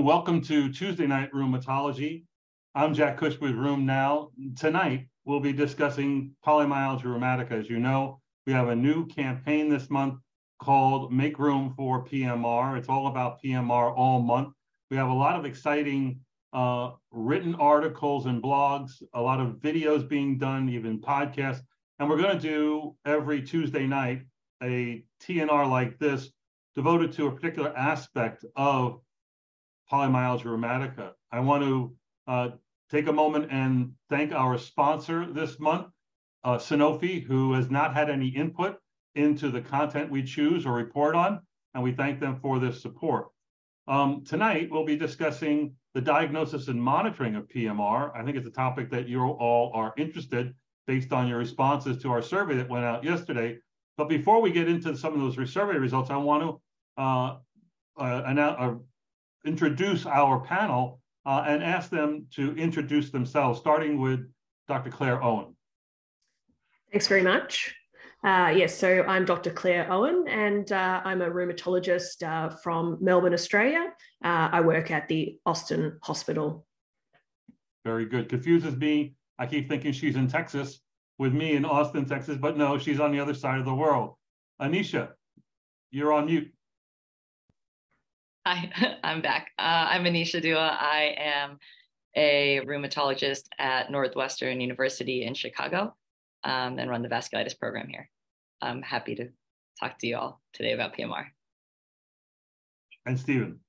everyone. Welcome to Tuesday Night Rheumatology. I'm Jack Cush with RheumNow. Tonight, we'll be discussing polymyalgia rheumatica. As you know, we have a new campaign this month called Make Room for PMR. It's all about PMR all month. We have a lot of exciting uh, written articles and blogs, a lot of videos being done, even podcasts. And we're going to do every Tuesday night a TNR like this devoted to a particular aspect of polymyalgia rheumatica. I want to uh, take a moment and thank our sponsor this month, uh, Sanofi, who has not had any input into the content we choose or report on, and we thank them for this support. Um, tonight, we'll be discussing the diagnosis and monitoring of PMR. I think it's a topic that you all are interested based on your responses to our survey that went out yesterday. But before we get into some of those survey results, I want to uh, uh, announce, uh, introduce our panel uh, and ask them to introduce themselves, starting with Dr. Claire Owen. Thanks very much. Uh, yes, so I'm Dr. Claire Owen, and uh, I'm a rheumatologist uh, from Melbourne, Australia. Uh, I work at the Austin Hospital. Very good. Confuses me. I keep thinking she's in Texas with me in Austin, Texas, but no, she's on the other side of the world. Anisha, you're on mute. Hi, I'm back. Uh, I'm Anisha Dua. I am a rheumatologist at Northwestern University in Chicago um, and run the vasculitis program here. I'm happy to talk to you all today about PMR. And Stephen.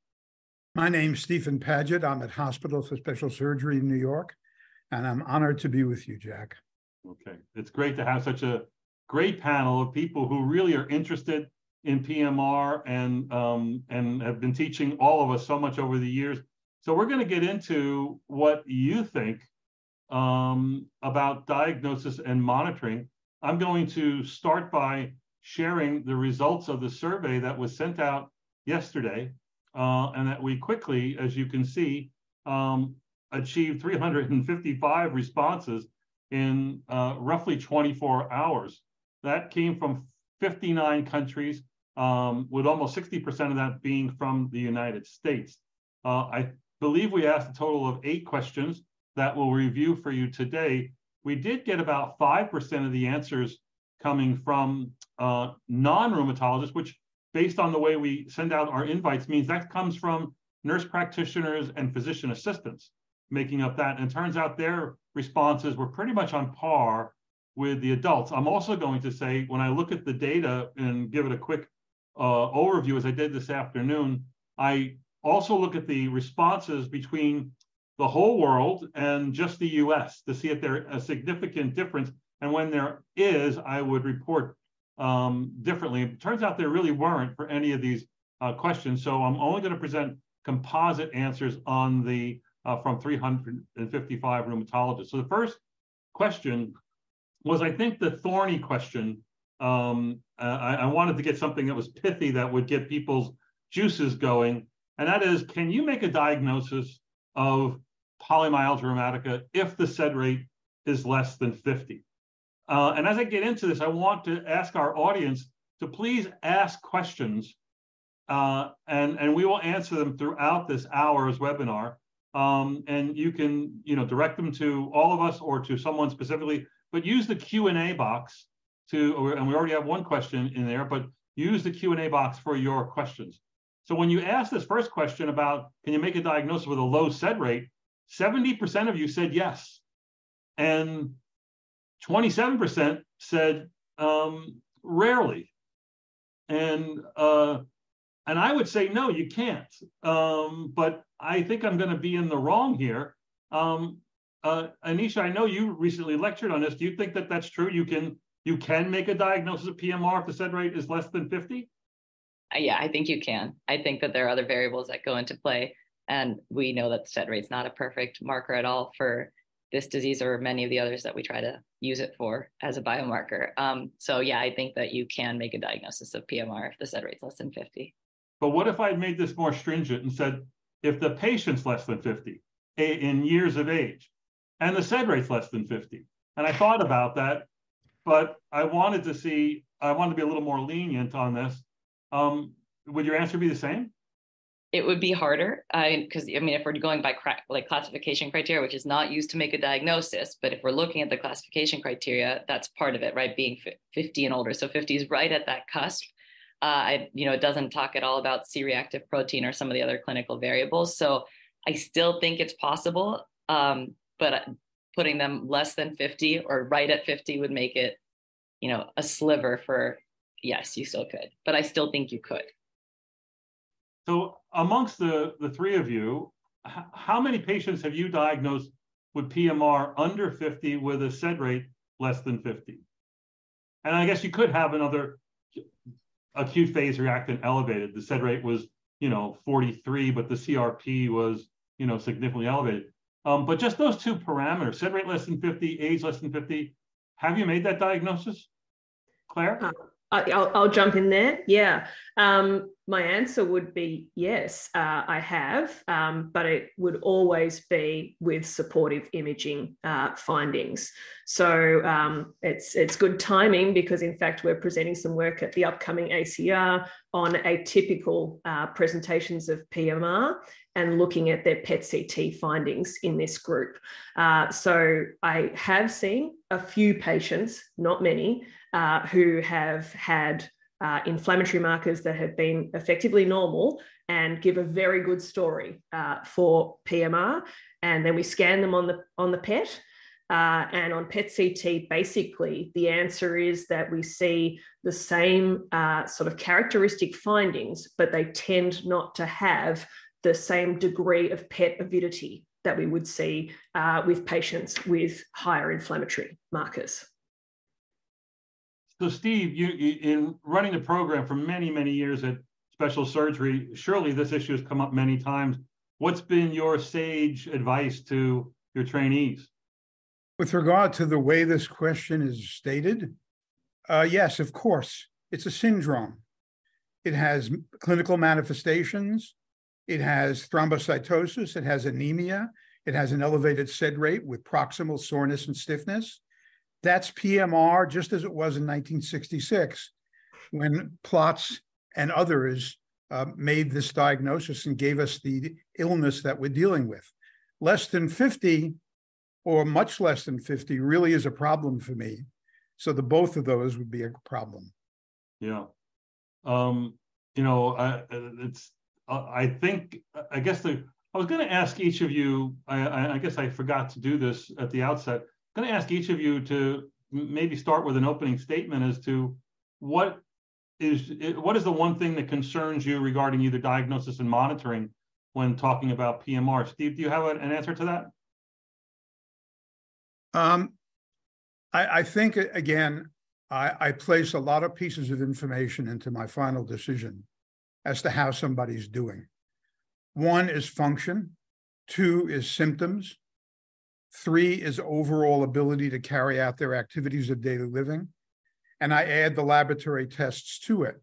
My name's Stephen Paget. I'm at Hospital for Special Surgery in New York, and I'm honored to be with you, Jack. Okay. It's great to have such a great panel of people who really are interested in PMR and um, and have been teaching all of us so much over the years. So we're going to get into what you think um, about diagnosis and monitoring. I'm going to start by sharing the results of the survey that was sent out yesterday, uh, and that we quickly, as you can see, um, achieved 355 responses in uh, roughly 24 hours. That came from 59 countries um, with almost 60% of that being from the United States. Uh, I believe we asked a total of eight questions that we'll review for you today. We did get about 5% of the answers coming from uh, non rheumatologists, which, based on the way we send out our invites, means that comes from nurse practitioners and physician assistants making up that. And it turns out their responses were pretty much on par with the adults. I'm also going to say, when I look at the data and give it a quick uh, overview as I did this afternoon, I also look at the responses between the whole world and just the US to see if there's a significant difference. And when there is, I would report um, differently. It turns out there really weren't for any of these uh, questions. So I'm only going to present composite answers on the uh, from 355 rheumatologists. So the first question was, I think, the thorny question um, I, I, wanted to get something that was pithy that would get people's juices going, and that is, can you make a diagnosis of polymyalgia rheumatica if the SED rate is less than 50? Uh, and as I get into this, I want to ask our audience to please ask questions, uh, and and we will answer them throughout this hour's webinar. Um, and you can you know direct them to all of us or to someone specifically, but use the Q and A box to, and we already have one question in there, but use the Q&A box for your questions. So when you ask this first question about, can you make a diagnosis with a low SED rate, 70% of you said yes. And 27% said um, rarely. And uh, and I would say no, you can't. Um, but I think I'm going to be in the wrong here. Um, uh, Anisha, I know you recently lectured on this. Do you think that that's true? You can you can make a diagnosis of PMR if the SED rate is less than 50? Uh, yeah, I think you can. I think that there are other variables that go into play. And we know that the SED rate is not a perfect marker at all for this disease or many of the others that we try to use it for as a biomarker. Um, so yeah, I think that you can make a diagnosis of PMR if the SED rate is less than 50. But what if I made this more stringent and said, if the patient's less than 50 in years of age and the SED rate's less than 50? And I thought about that but I wanted to see, I wanted to be a little more lenient on this. Um, would your answer be the same? it would be harder. Because I, I, mean if we're going by cra- like classification criteria which is not used to make a diagnosis but if we're looking at the classification criteria that's part of it right? Being 50 and older. So 50 is right at that cusp. Uh, I, you know it doesn't talk at all about c-reactive protein or some of the other clinical variables. So i still think it's possible um, but putting them less than 50 or right at 50 would make it you know a sliver for yes you still could but i still think you could so amongst the, the three of you, h- how many patients have you diagnosed with PMR under 50 with a SED rate less than 50? And I guess you could have another acute phase reactant elevated. The SED rate was, you know, 43, but the CRP was, you know, significantly elevated. Um, but just those two parameters, SED rate less than 50, age less than 50, have you made that diagnosis, Claire? Uh, I'll, I'll, jump in there. Yeah. Um, my answer would be yes, uh, I have, um, but it would always be with supportive imaging uh, findings. So um, it's it's good timing because in fact we're presenting some work at the upcoming ACR on atypical uh, presentations of PMR and looking at their PET CT findings in this group. Uh, so I have seen a few patients, not many, uh, who have had uh, inflammatory markers that have been effectively normal and give a very good story uh, for PMR. And then we scan them on the on the PET. Uh, and on PET CT, basically, the answer is that we see the same uh, sort of characteristic findings, but they tend not to have the same degree of PET avidity that we would see uh, with patients with higher inflammatory markers. So, Steve, you, you, in running the program for many, many years at Special Surgery, surely this issue has come up many times. What's been your sage advice to your trainees? With regard to the way this question is stated, uh, yes, of course, it's a syndrome. It has clinical manifestations. It has thrombocytosis. It has anemia. It has an elevated SED rate with proximal soreness and stiffness. That's PMR, just as it was in 1966 when Plotz and others uh, made this diagnosis and gave us the illness that we're dealing with. Less than 50 or much less than 50 really is a problem for me. So the both of those would be a problem. Yeah. Um, you know, I, it's, I think, I guess the, I was going to ask each of you, I, I guess I forgot to do this at the outset. Going to ask each of you to maybe start with an opening statement as to what is what is the one thing that concerns you regarding either diagnosis and monitoring when talking about PMR. Steve, do you have an answer to that? Um, I, I think again, I, I place a lot of pieces of information into my final decision as to how somebody's doing. One is function, two is symptoms, Three is overall ability to carry out their activities of daily living. And I add the laboratory tests to it.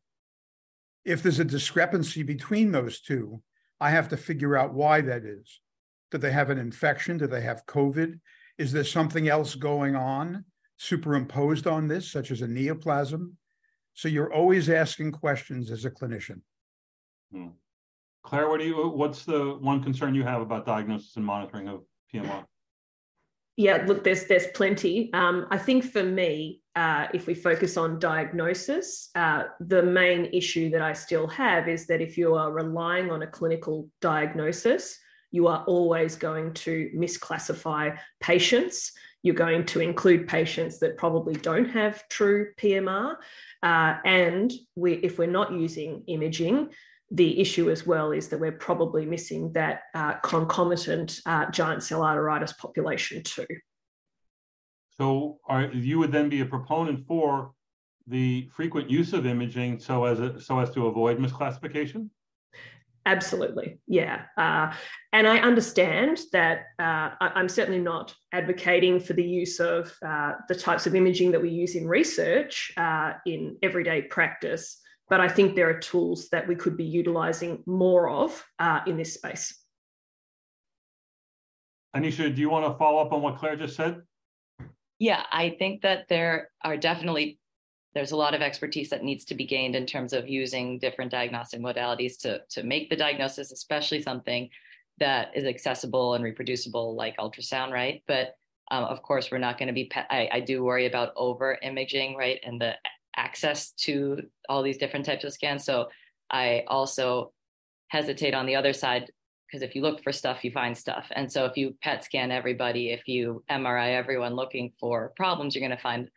If there's a discrepancy between those two, I have to figure out why that is. Do they have an infection? Do they have COVID? Is there something else going on superimposed on this, such as a neoplasm? So you're always asking questions as a clinician. Hmm. Claire, what do you? What's the one concern you have about diagnosis and monitoring of PMR? Yeah, look, there's there's plenty. Um, I think for me, uh, if we focus on diagnosis, uh, the main issue that I still have is that if you are relying on a clinical diagnosis, you are always going to misclassify patients. You're going to include patients that probably don't have true PMR, uh, and we, if we're not using imaging, the issue as well is that we're probably missing that uh, concomitant uh, giant cell arteritis population too. So are, you would then be a proponent for the frequent use of imaging so as a, so as to avoid misclassification? Absolutely, yeah. Uh, and I understand that uh, I, am certainly not advocating for the use of uh, the types of imaging that we use in research uh, in everyday practice but I think there are tools that we could be utilizing more of uh, in this space. Anisha, do you want to follow up on what Claire just said? Yeah, I think that there are definitely there's a lot of expertise that needs to be gained in terms of using different diagnostic modalities to, to make the diagnosis, especially something that is accessible and reproducible like ultrasound, right? But um, of course, we're not going to be, pe- I, I do worry about over imaging, right? And the access to all these different types of scans. So I also hesitate on the other side because if you look for stuff, you find stuff. And so if you PET scan everybody, if you MRI everyone looking for problems, you're going to find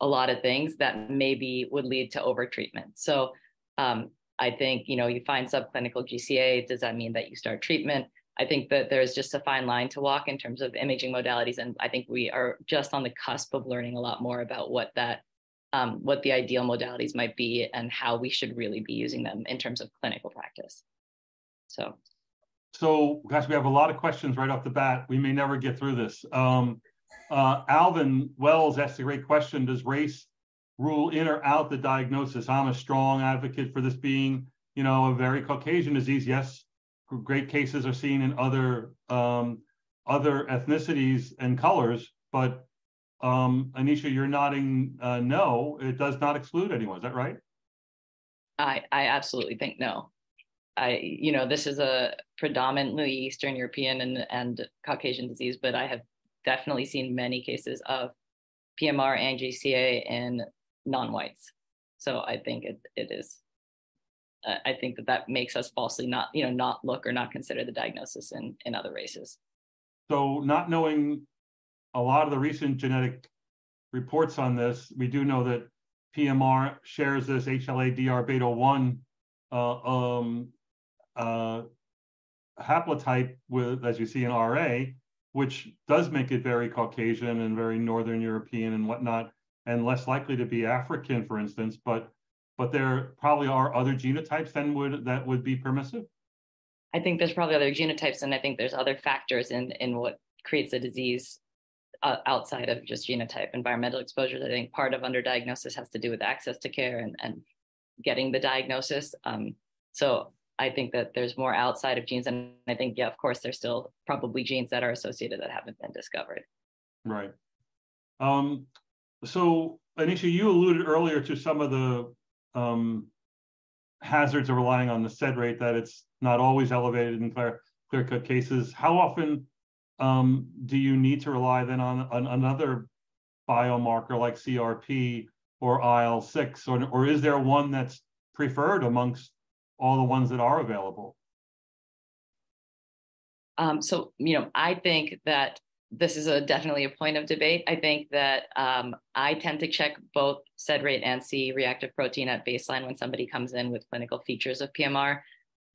a lot of things that maybe would lead to overtreatment. So um, I think, you know, you find subclinical GCA, does that mean that you start treatment? I think that there's just a fine line to walk in terms of imaging modalities. And I think we are just on the cusp of learning a lot more about what that, um, what the ideal modalities might be and how we should really be using them in terms of clinical practice. So. So, gosh, we have a lot of questions right off the bat. We may never get through this. Um, uh, Alvin Wells asked a great question. Does race rule in or out the diagnosis? I'm a strong advocate for this being, you know, a very Caucasian disease. Yes, great cases are seen in other um, other ethnicities and colors, but um, Anisha, you're nodding uh, no. It does not exclude anyone. Is that right? I I absolutely think no. I you know this is a predominantly Eastern European and and Caucasian disease, but I have definitely seen many cases of PMR and GCA in non-whites. So I think it, it is, uh, I think that that makes us falsely not, you know, not look or not consider the diagnosis in, in other races. So not knowing a lot of the recent genetic reports on this, we do know that PMR shares this HLA-DR beta 1 uh, um, uh, haplotype with, as you see in RA, which does make it very Caucasian and very Northern European and whatnot, and less likely to be African, for instance. But but there probably are other genotypes then would that would be permissive. I think there's probably other genotypes, and I think there's other factors in in what creates a disease uh, outside of just genotype. Environmental exposures. I think part of underdiagnosis has to do with access to care and and getting the diagnosis. Um, so I think that there's more outside of genes. And I think, yeah, of course, there's still probably genes that are associated that haven't been discovered. Right. Um, so, Anisha, you alluded earlier to some of the um, hazards of relying on the SED rate, that it's not always elevated in clear, clear cut cases. How often um, do you need to rely then on, on another biomarker like CRP or IL 6, or, or is there one that's preferred amongst all the ones that are available? Um, so, you know, I think that this is a definitely a point of debate. I think that um, I tend to check both SED rate and C reactive protein at baseline when somebody comes in with clinical features of PMR.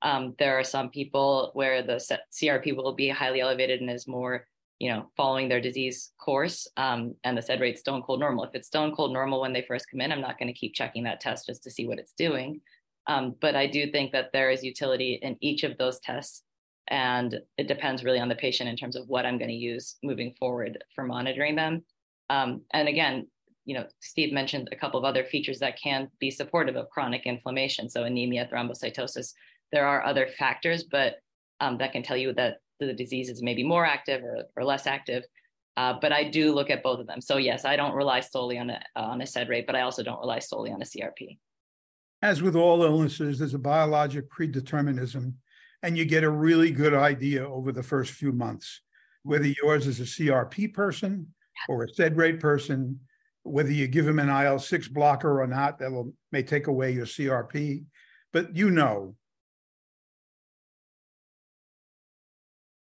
Um, there are some people where the CRP will be highly elevated and is more, you know, following their disease course, um, and the SED rate stone cold normal. If it's stone cold normal when they first come in, I'm not going to keep checking that test just to see what it's doing. Um, but I do think that there is utility in each of those tests. And it depends really on the patient in terms of what I'm going to use moving forward for monitoring them. Um, and again, you know, Steve mentioned a couple of other features that can be supportive of chronic inflammation. So anemia, thrombocytosis. There are other factors, but um, that can tell you that the disease is maybe more active or, or less active. Uh, but I do look at both of them. So yes, I don't rely solely on a on a SED rate, but I also don't rely solely on a CRP as with all illnesses, there's a biologic predeterminism, and you get a really good idea over the first few months whether yours is a CRP person or a SED rate person, whether you give them an IL 6 blocker or not, that may take away your CRP, but you know.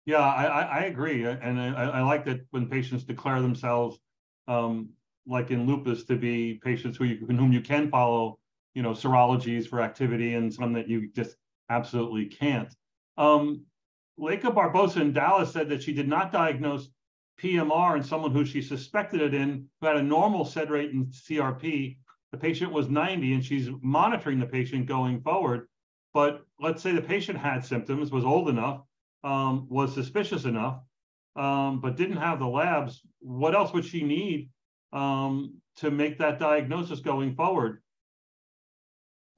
Yeah, I, I agree. And I, I like that when patients declare themselves, um, like in lupus, to be patients who you, whom you can follow you know serologies for activity and some that you just absolutely can't. Um, Leyka Barbosa in Dallas said that she did not diagnose PMR in someone who she suspected it in, who had a normal SED rate in CRP. The patient was 90, and she's monitoring the patient going forward. But let's say the patient had symptoms, was old enough, um, was suspicious enough, um, but didn't have the labs. What else would she need um, to make that diagnosis going forward?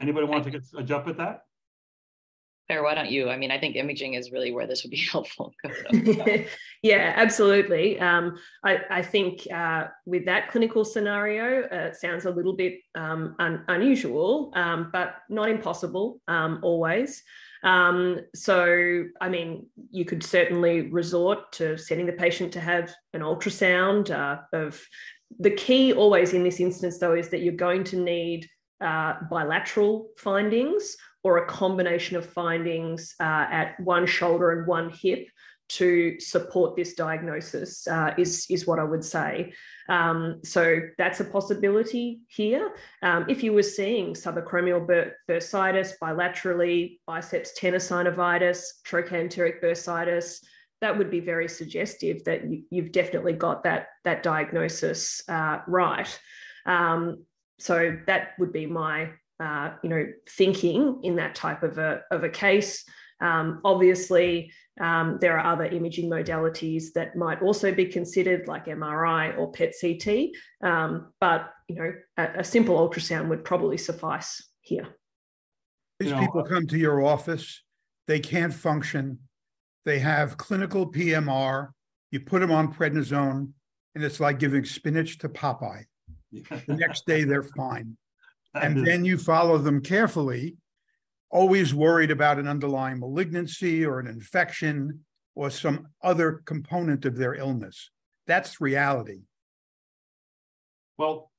Anybody want to take a jump at that? Claire, why don't you? I mean, I think imaging is really where this would be helpful. yeah, absolutely. Um, I, I, think uh, with that clinical scenario, uh, it sounds a little bit um, un- unusual, um, but not impossible um, always. Um, so, I mean, you could certainly resort to sending the patient to have an ultrasound uh, of the key always in this instance, though, is that you're going to need uh, bilateral findings or a combination of findings uh, at one shoulder and one hip to support this diagnosis uh, is, is what I would say. Um, so that's a possibility here. Um, if you were seeing subacromial bur- bursitis bilaterally, biceps tenosynovitis, trochanteric bursitis, that would be very suggestive that you, have definitely got that, that diagnosis uh, right. Um, so that would be my uh, you know thinking in that type of a, of a case. Um, obviously, um, there are other imaging modalities that might also be considered, like MRI or PET CT. Um, but you know, a, a, simple ultrasound would probably suffice here. These you know, people come to your office, they can't function, they have clinical PMR. You put them on prednisone, and it's like giving spinach to Popeye. the next day, they're fine. And then you follow them carefully always worried about an underlying malignancy or an infection or some other component of their illness. That's reality. Well,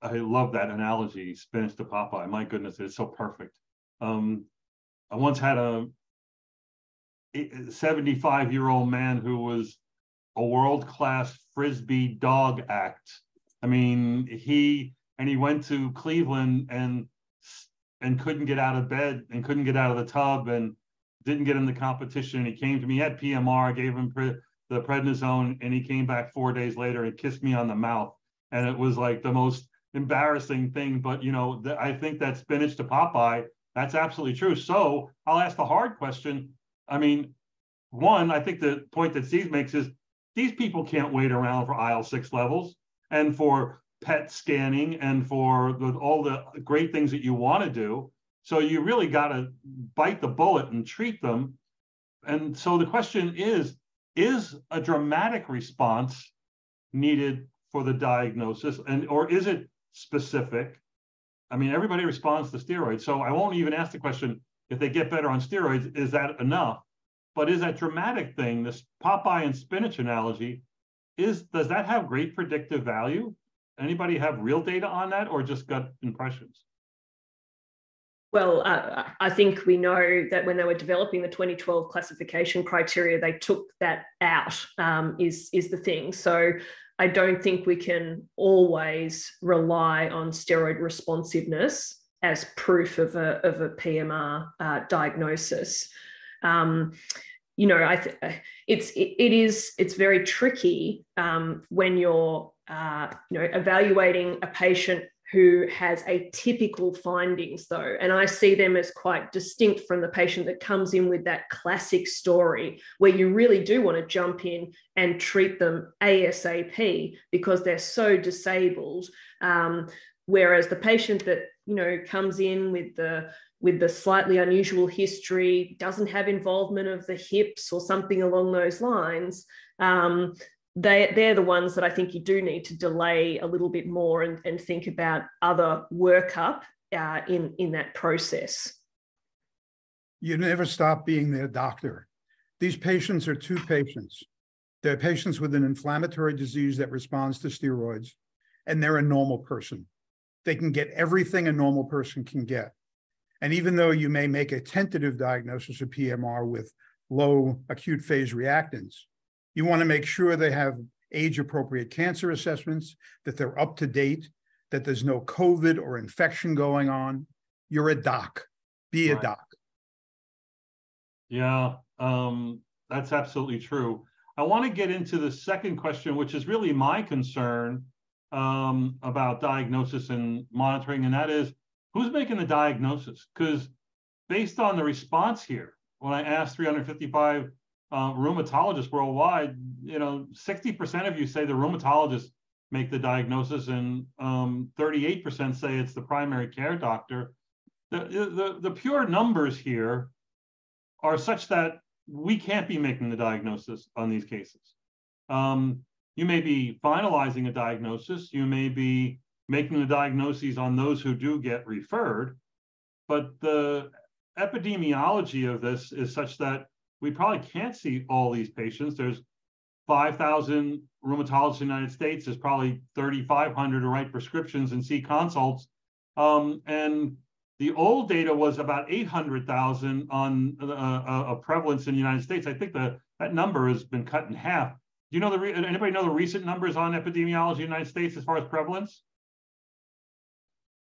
I love that analogy, spinach to Popeye. My goodness, it's so perfect. Um, I once had a 75 year old man who was a world class frisbee dog act. I mean, he and he went to Cleveland and and couldn't get out of bed and couldn't get out of the tub and didn't get in the competition. And he came to me, had PMR, gave him pre- the prednisone, and he came back four days later and kissed me on the mouth. And it was like the most embarrassing thing. But, you know, th- I think that spinach to Popeye, that's absolutely true. So I'll ask the hard question. I mean, one, I think the point that Steve makes is these people can't wait around for IL 6 levels and for PET scanning and for the, all the great things that you want to do. So you really got to bite the bullet and treat them. And so the question is is a dramatic response needed for the diagnosis and or is it specific? I mean, everybody responds to steroids. So I won't even ask the question if they get better on steroids, is that enough? But is that dramatic thing, this Popeye and spinach analogy, is does that have great predictive value? Anybody have real data on that or just gut impressions? Well, uh, I think we know that when they were developing the 2012 classification criteria, they took that out. Um, is is the thing. So I don't think we can always rely on steroid responsiveness as proof of a of a PMR uh, diagnosis. Um, you know, I th- it's it, it is it's very tricky um, when you're uh, you know, evaluating a patient who has atypical findings though. And i see them as quite distinct from the patient that comes in with that classic story where you really do want to jump in and treat them asap because they're so disabled. Um, whereas the patient that you know comes in with the with the slightly unusual history doesn't have involvement of the hips or something along those lines um, they they're the ones that I think you do need to delay a little bit more and, and think about other workup uh, in in that process. You never stop being their doctor. These patients are two patients. They're patients with an inflammatory disease that responds to steroids, and they're a normal person. They can get everything a normal person can get. And even though you may make a tentative diagnosis of PMR with low acute phase reactants, you want to make sure they have age appropriate cancer assessments, that they're up to date, that there's no COVID or infection going on. You're a doc, be right. a doc. Yeah, um, that's absolutely true. I want to get into the second question, which is really my concern um, about diagnosis and monitoring, and that is who's making the diagnosis? Because based on the response here, when I asked 355 uh, rheumatologists worldwide, you know, 60% of you say the rheumatologists make the diagnosis, and um, 38% say it's the primary care doctor. the, the, the pure numbers here are such that we can't be making the diagnosis on these cases. Um, you may be finalizing a diagnosis, you may be making the diagnoses on those who do get referred, but the epidemiology of this is such that we probably can't see all these patients. There's 5,000 rheumatologists in the United States. There's probably 3,500 to write prescriptions and see consults. Um, and the old data was about 800,000 on uh, a, a prevalence in the United States. I think the, that number has been cut in half. Do you know the anybody know the recent numbers on epidemiology in the United States as far as prevalence?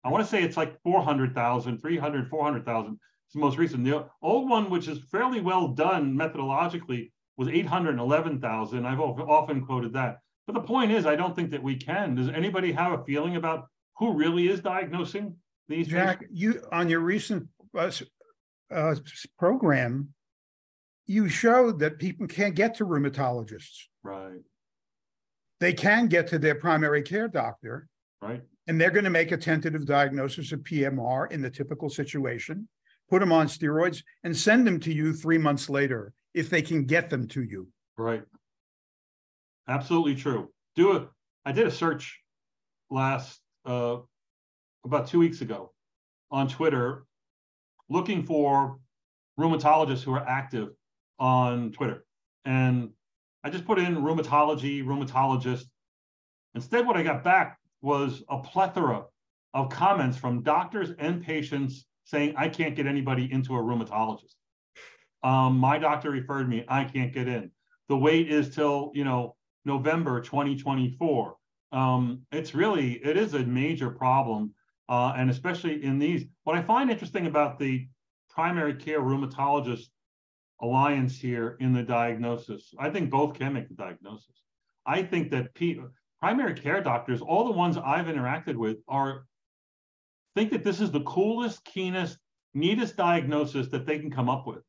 I want to say it's like 400,000, 300, 400,000. It's the most recent. The old one, which is fairly well done methodologically, was 811,000. I've often quoted that. But the point is, I don't think that we can. Does anybody have a feeling about who really is diagnosing these Jack, patients? you on your recent uh, uh, program, you showed that people can't get to rheumatologists. Right. They can get to their primary care doctor. Right. And they're going to make a tentative diagnosis of PMR in the typical situation, put them on steroids, and send them to you three months later if they can get them to you. Right. Absolutely true. Do a. I did a search last uh, about two weeks ago on Twitter, looking for rheumatologists who are active on Twitter, and I just put in rheumatology, rheumatologist. Instead, what I got back was a plethora of comments from doctors and patients saying, I can't get anybody into a rheumatologist. Um, my doctor referred me, I can't get in. The wait is till, you know, November 2024. Um, it's really, it is a major problem. Uh, and especially in these, what I find interesting about the primary care rheumatologist alliance here in the diagnosis, I think both can make the diagnosis. I think that P- primary care doctors, all the ones I've interacted with, are think that this is the coolest, keenest, neatest diagnosis that they can come up with.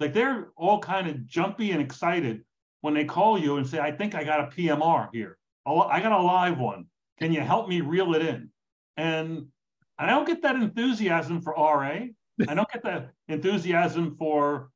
Like they're all kind of jumpy and excited when they call you and say, I think I got a PMR here. I got a live one. Can you help me reel it in? And I don't get that enthusiasm for RA. I don't get that enthusiasm for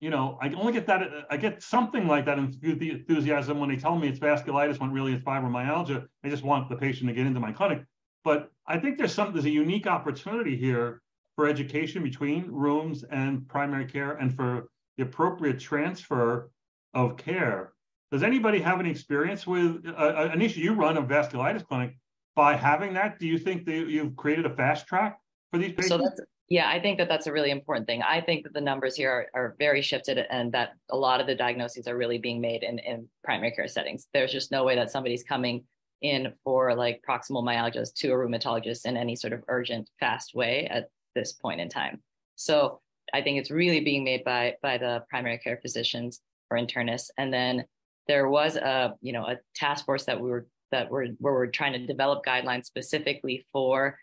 you know, I only get that, I get something like that enthusiasm when they tell me it's vasculitis when really it's fibromyalgia. I just want the patient to get into my clinic. But I think there's some, there's a unique opportunity here for education between rooms and primary care and for the appropriate transfer of care. Does anybody have any experience with, uh, uh Anisha, you run a vasculitis clinic. By having that, do you think that you've created a fast track for these patients? So that's, yeah, I think that that's a really important thing. I think that the numbers here are, are very shifted and that a lot of the diagnoses are really being made in, in primary care settings. There's just no way that somebody's coming in for like proximal myalgias to a rheumatologist in any sort of urgent, fast way at this point in time. So I think it's really being made by by the primary care physicians or internists. And then there was a you know a task force that we were that we're where we're trying to develop guidelines specifically for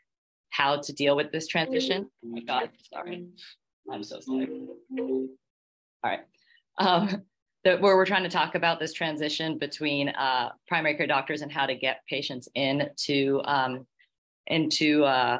how to deal with this transition. Oh my God, sorry. I'm so sorry. All right. Um, that where we're trying to talk about this transition between uh, primary care doctors and how to get patients into um, into uh,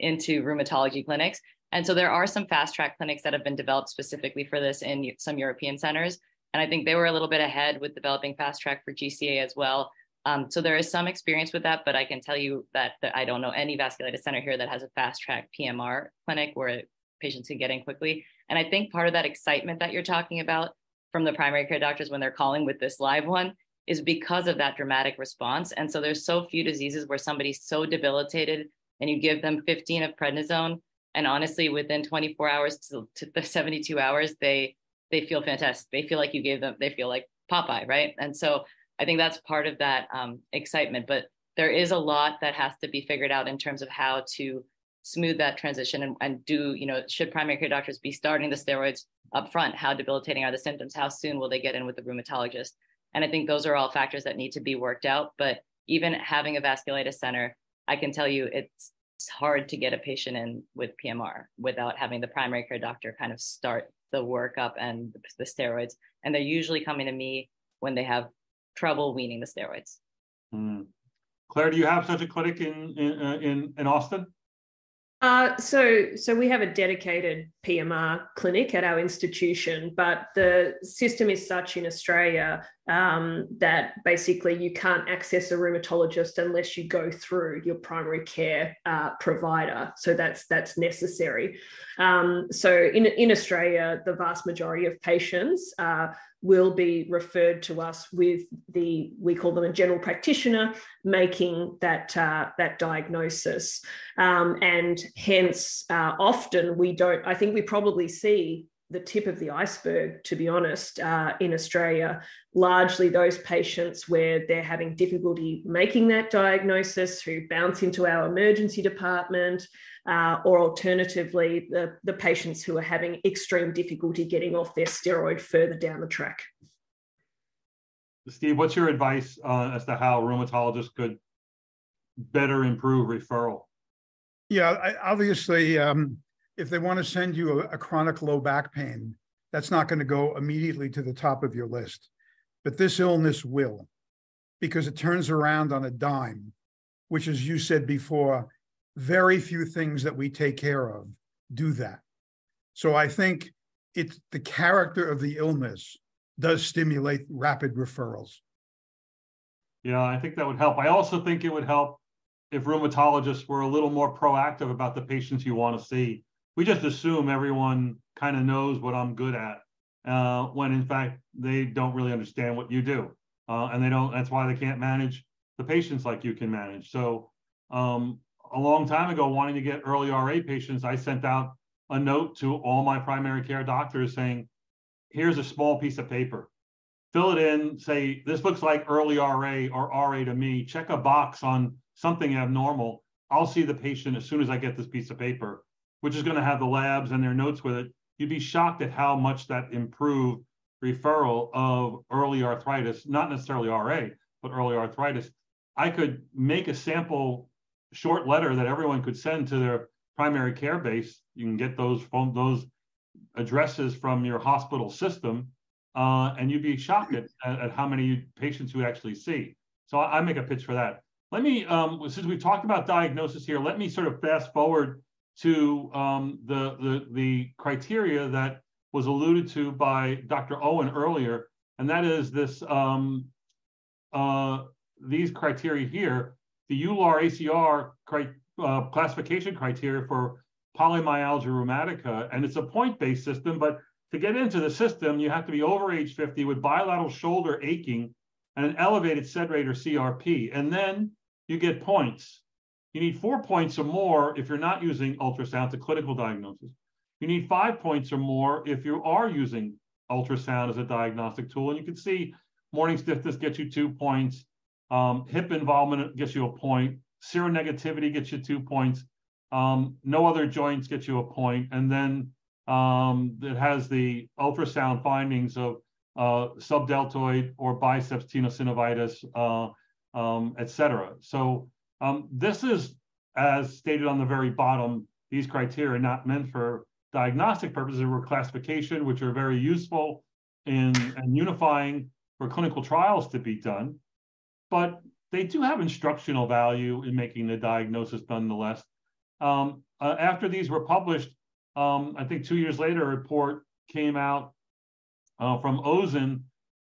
into rheumatology clinics. And so there are some fast track clinics that have been developed specifically for this in some European centers. And I think they were a little bit ahead with developing fast track for GCA as well. Um, so there is some experience with that, but I can tell you that, that I don't know any vasculitis center here that has a fast track PMR clinic where patients can get in quickly. And I think part of that excitement that you're talking about from the primary care doctors when they're calling with this live one is because of that dramatic response. And so there's so few diseases where somebody's so debilitated and you give them 15 of prednisone and honestly within 24 hours to, to the 72 hours they they feel fantastic. They feel like you gave them they feel like Popeye, right? And so I think that's part of that um, excitement. But there is a lot that has to be figured out in terms of how to smooth that transition and, and do, you know, should primary care doctors be starting the steroids up front? How debilitating are the symptoms? How soon will they get in with the rheumatologist? And I think those are all factors that need to be worked out. But even having a vasculitis center, I can tell you it's, it's hard to get a patient in with PMR without having the primary care doctor kind of start the workup and the steroids. And they're usually coming to me when they have trouble weaning the steroids. Mm. Claire, do you have such a clinic in in uh, in, in Austin? Uh, so, so we have a dedicated PMR clinic at our institution, but the system is such in Australia um, that basically you can't access a rheumatologist unless you go through your primary care uh, provider. So that's that's necessary. Um, so in in Australia, the vast majority of patients. Uh, will be referred to us with the we call them a general practitioner making that uh, that diagnosis. Um, and hence uh, often we don't i think we probably see the tip of the iceberg to be honest uh, in australia largely those patients where they're having difficulty making that diagnosis who bounce into our emergency department uh, or alternatively, the, the patients who are having extreme difficulty getting off their steroid further down the track. Steve, what's your advice uh, as to how rheumatologists could better improve referral? Yeah, I, obviously, um, if they want to send you a, a chronic low back pain, that's not going to go immediately to the top of your list. But this illness will, because it turns around on a dime, which, as you said before, very few things that we take care of do that. So I think it's the character of the illness does stimulate rapid referrals. Yeah, I think that would help. I also think it would help if rheumatologists were a little more proactive about the patients you want to see. We just assume everyone kind of knows what I'm good at, uh, when in fact they don't really understand what you do, uh, and they don't. That's why they can't manage the patients like you can manage. So um, a long time ago, wanting to get early RA patients, I sent out a note to all my primary care doctors saying, here's a small piece of paper. Fill it in, say, this looks like early RA or RA to me. Check a box on something abnormal. I'll see the patient as soon as I get this piece of paper, which is going to have the labs and their notes with it. You'd be shocked at how much that improved referral of early arthritis, not necessarily RA, but early arthritis. I could make a sample short letter that everyone could send to their primary care base. You can get those phone those addresses from your hospital system, uh, and you'd be shocked at, at how many patients you actually see. So I, I make a pitch for that. Let me, um, since we've talked about diagnosis here, let me sort of fast forward to um, the, the the criteria that was alluded to by Dr. Owen earlier, and that is this um, uh, these criteria here the EULAR ACR cri- uh, classification criteria for polymyalgia rheumatica, and it's a point-based system. But to get into the system, you have to be over age 50 with bilateral shoulder aching and an elevated SED rate or CRP, and then you get points. You need four points or more if you're not using ultrasound to clinical diagnosis. You need five points or more if you are using ultrasound as a diagnostic tool. And you can see morning stiffness gets you two points, um, hip involvement gets you a point. Seronegativity gets you two points. Um, no other joints get you a. And then um, it has the ultrasound findings of uh, subdeltoid or biceps tenosynovitis, uh, um, et cetera. So um, this is, as stated on the very bottom, these criteria are not meant for diagnostic purposes or classification, which are very useful in and unifying for clinical trials to be done but they do have instructional value in making the diagnosis nonetheless. Um, uh, after these were published, um, I think two years later, a report came out uh, from OZEN,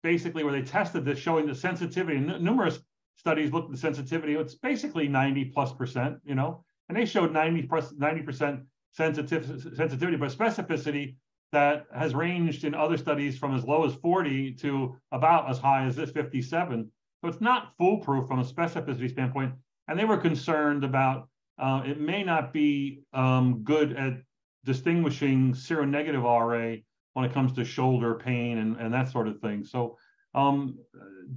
basically where they tested this, showing the sensitivity. N- numerous studies looked at the sensitivity. It's basically 90 plus percent, you know, and they showed 90 90 percent sensitive, sensitivity, but specificity that has ranged in other studies from as low as 40 to about as high as this 57. So it's not foolproof from a specificity standpoint. And they were concerned about uh, it may not be um, good at distinguishing seronegative RA when it comes to shoulder pain and, and that sort of thing. So um,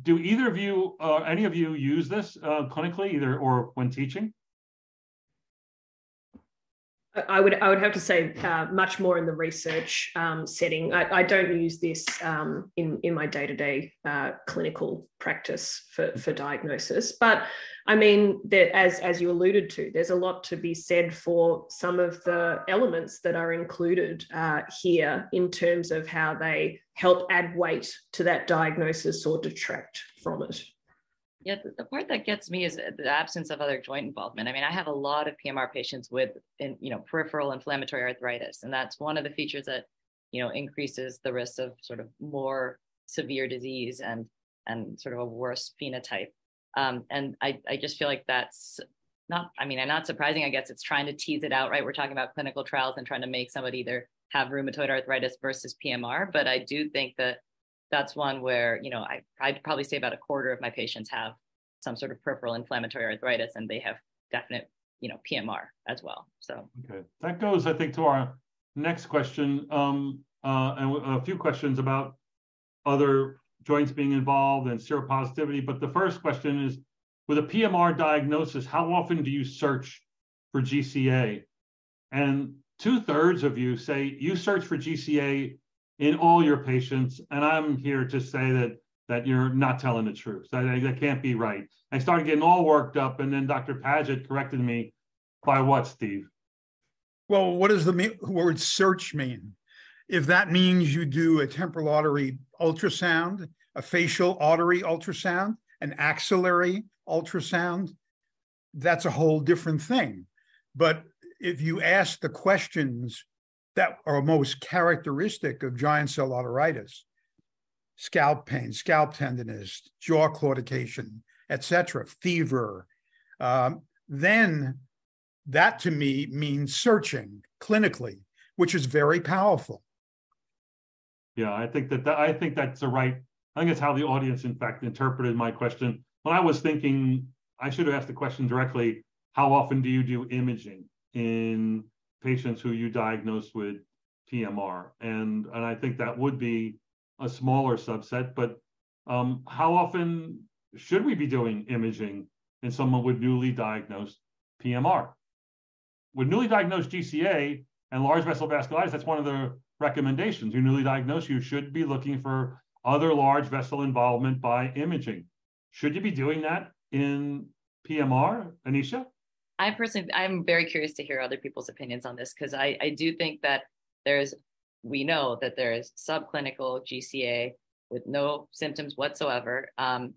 do either of you, uh, any of you use this uh, clinically either or when teaching? I would I would have to say uh, much more in the research um, setting. I, I, don't use this um, in in my day to day clinical practice for for diagnosis, but I mean that as as you alluded to, there's a lot to be said for some of the elements that are included uh, here in terms of how they help add weight to that diagnosis or detract from it. Yeah, the, part that gets me is the absence of other joint involvement. I mean, I have a lot of PMR patients with, in, you know, peripheral inflammatory arthritis, and that's one of the features that, you know, increases the risk of sort of more severe disease and and sort of a worse phenotype. Um, and I, I just feel like that's not, I mean, I'm not surprising. I guess it's trying to tease it out, right? We're talking about clinical trials and trying to make somebody either have rheumatoid arthritis versus PMR. But I do think that that's one where, you know, I, I'd probably say about a quarter of my patients have some sort of peripheral inflammatory arthritis and they have definite, you know, PMR as well. So, okay. That goes, I think, to our next question um, uh, and a few questions about other joints being involved and seropositivity. But the first question is with a PMR diagnosis, how often do you search for GCA? And two thirds of you say you search for GCA in all your patients. And I'm here to say that that you're not telling the truth. That, that can't be right. I started getting all worked up, and then Dr. Paget corrected me by what, Steve? Well, what does the word search mean? If that means you do a temporal artery ultrasound, a facial artery ultrasound, an axillary ultrasound, that's a whole different thing. But if you ask the questions that are most characteristic of giant cell arteritis, scalp pain, scalp tenderness, jaw claudication, etc., fever, um, then that to me means searching clinically, which is very powerful. Yeah, I think that, that I think that's the right. I think it's how the audience, in fact, interpreted my question. When I was thinking, I should have asked the question directly: How often do you do imaging in patients who you diagnose with PMR? And and I think that would be a smaller subset. But um, how often should we be doing imaging in someone with newly diagnosed PMR? With newly diagnosed GCA and large vessel vasculitis, that's one of the recommendations. You're newly diagnosed, you should be looking for other large vessel involvement by imaging. Should you be doing that in PMR, Anisha? I personally, I'm very curious to hear other people's opinions on this because I, I do think that there's, we know that there is subclinical GCA with no symptoms whatsoever um,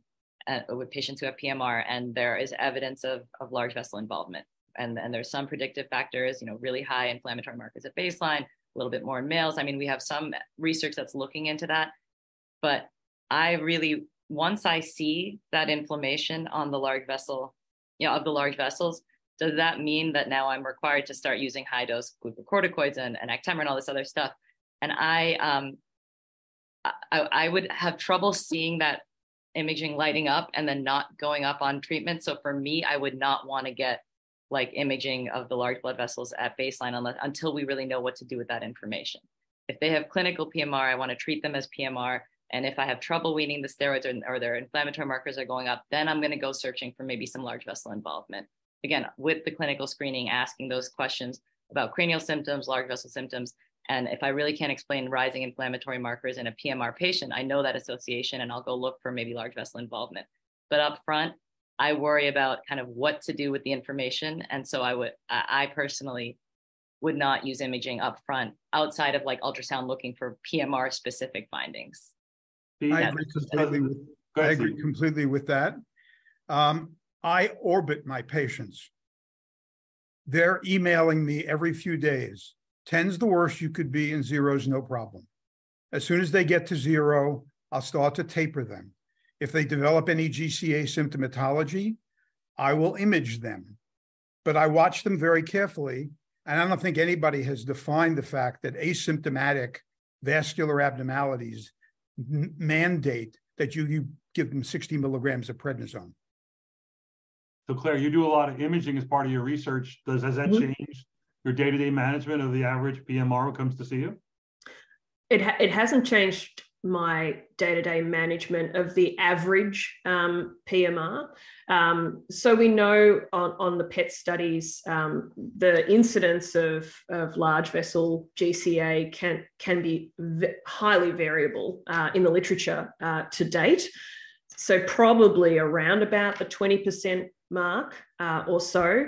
with patients who have PMR, and there is evidence of, of large vessel involvement. And, and there's some predictive factors, you know, really high inflammatory markers at baseline, a little bit more in males. I mean, we have some research that's looking into that. But I really, once I see that inflammation on the large vessel, you know, of the large vessels, does that mean that now I'm required to start using high dose glucocorticoids and, and Actemra and all this other stuff? And I, um, I, I would have trouble seeing that imaging lighting up and then not going up on treatment. So for me, I would not want to get like imaging of the large blood vessels at baseline unless, until we really know what to do with that information. If they have clinical PMR, I want to treat them as PMR. And if I have trouble weaning the steroids or, or their inflammatory markers are going up, then I'm going to go searching for maybe some large vessel involvement. Again, with the clinical screening, asking those questions about cranial symptoms, large vessel symptoms. And if I really can't explain rising inflammatory markers in a PMR patient, I know that association and I'll go look for maybe large vessel involvement. But up front, I worry about kind of what to do with the information. And so I would, I personally would not use imaging up front outside of like ultrasound looking for PMR specific findings. I agree completely with, I agree completely with that. Um, I orbit my patients. They're emailing me every few days. 10's the worst you could be, and zero's no problem. As soon as they get to zero, I'll start to taper them. If they develop any GCA symptomatology, I will image them. But I watch them very carefully. And I don't think anybody has defined the fact that asymptomatic vascular abnormalities mandate that you, you give them 60 milligrams of prednisone. So Claire, you do a lot of imaging as part of your research. Does has that mm-hmm. changed your day-to-day management of the average PMR who comes to see you? It ha- it hasn't changed my day-to-day management of the average um, PMR. Um, so we know on, on the PET studies, um, the incidence of, of large vessel GCA can, can be highly variable uh, in the literature uh, to date. So probably around about the 20% mark uh, or so,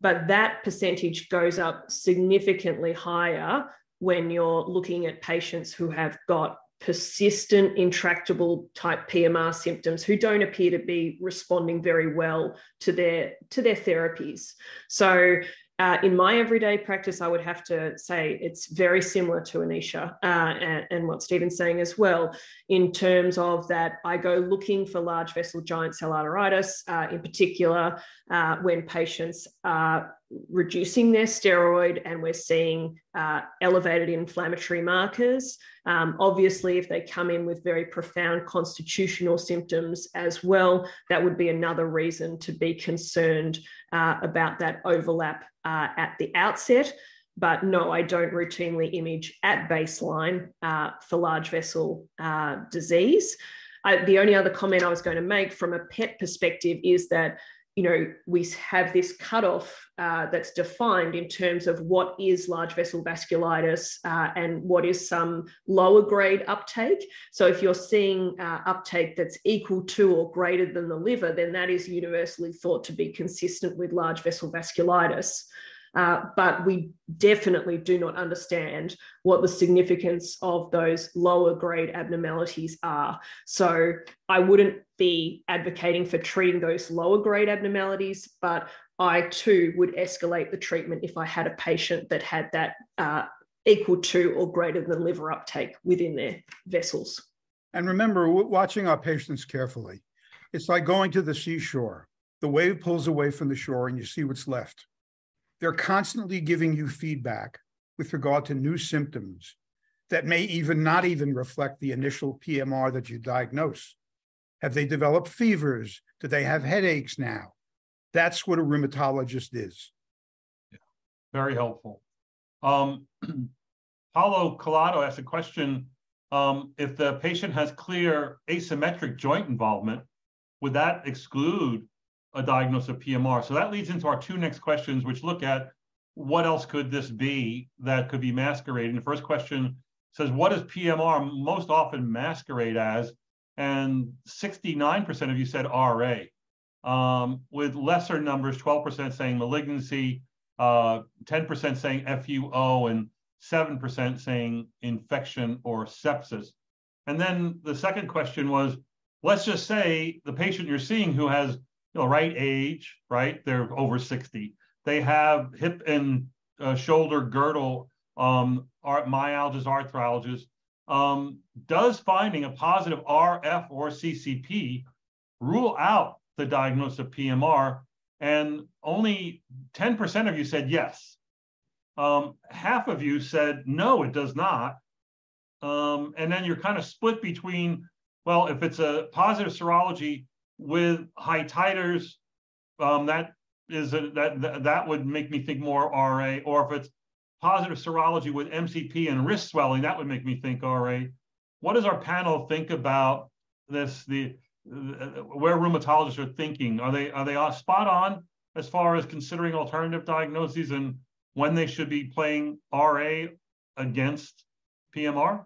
but that percentage goes up significantly higher when you're looking at patients who have got persistent, intractable type PMR symptoms who don't appear to be responding very well to their to their therapies. So uh, in my everyday practice, I would have to say it's very similar to Anisha uh, and, and, what Stephen's saying as well, in terms of that I go looking for large vessel giant cell arteritis, uh, in particular uh, when patients are reducing their steroid and we're seeing uh, elevated inflammatory markers. Um, obviously, if they come in with very profound constitutional symptoms as well, that would be another reason to be concerned uh, about that overlap uh, at the outset. But no, I don't routinely image at baseline uh, for large vessel uh, disease. the only other comment I was going to make from a PET perspective is that you know, we have this cutoff uh, that's defined in terms of what is large vessel vasculitis uh, and what is some lower grade uptake. So, if you're seeing uh, uptake that's equal to or greater than the liver, then that is universally thought to be consistent with large vessel vasculitis. Uh, but we definitely do not understand what the significance of those lower grade abnormalities are. So I wouldn't be advocating for treating those lower grade abnormalities, but I too would escalate the treatment if I had a patient that had that uh, equal to or greater than liver uptake within their vessels. And remember, watching our patients carefully, it's like going to the seashore. The wave pulls away from the shore and you see what's left. They're constantly giving you feedback with regard to new symptoms that may even not even reflect the initial PMR that you diagnose. Have they developed fevers? Do they have headaches now? That's what a rheumatologist is. Yeah, very helpful. Um, Paulo Collado asked a question um, if the patient has clear asymmetric joint involvement, would that exclude a diagnosis of PMR. So that leads into our two next questions, which look at what else could this be that could be masquerading. The first question says, what does PMR most often masquerade as? And 69% of you said RA, um, with lesser numbers, 12% saying malignancy, uh, 10% saying FUO, and 7% saying infection or sepsis. And then the second question was, let's just say the patient you're seeing who has you know, right age, right? They're over 60. They have hip and uh, shoulder girdle um, myalgias, arthralgias. Um, does finding a positive RF or CCP rule out the diagnosis of PMR? And only 10% of you said yes. Um, half of you said no, it does not. Um, and then you're kind of split between, well, if it's a positive serology, with high titers, um, that is a, that, that that would make me think more RA. Or if it's positive serology with MCP and wrist swelling, that would make me think RA. What does our panel think about this? The, the where rheumatologists are thinking are they are they spot on as far as considering alternative diagnoses and when they should be playing RA against PMR?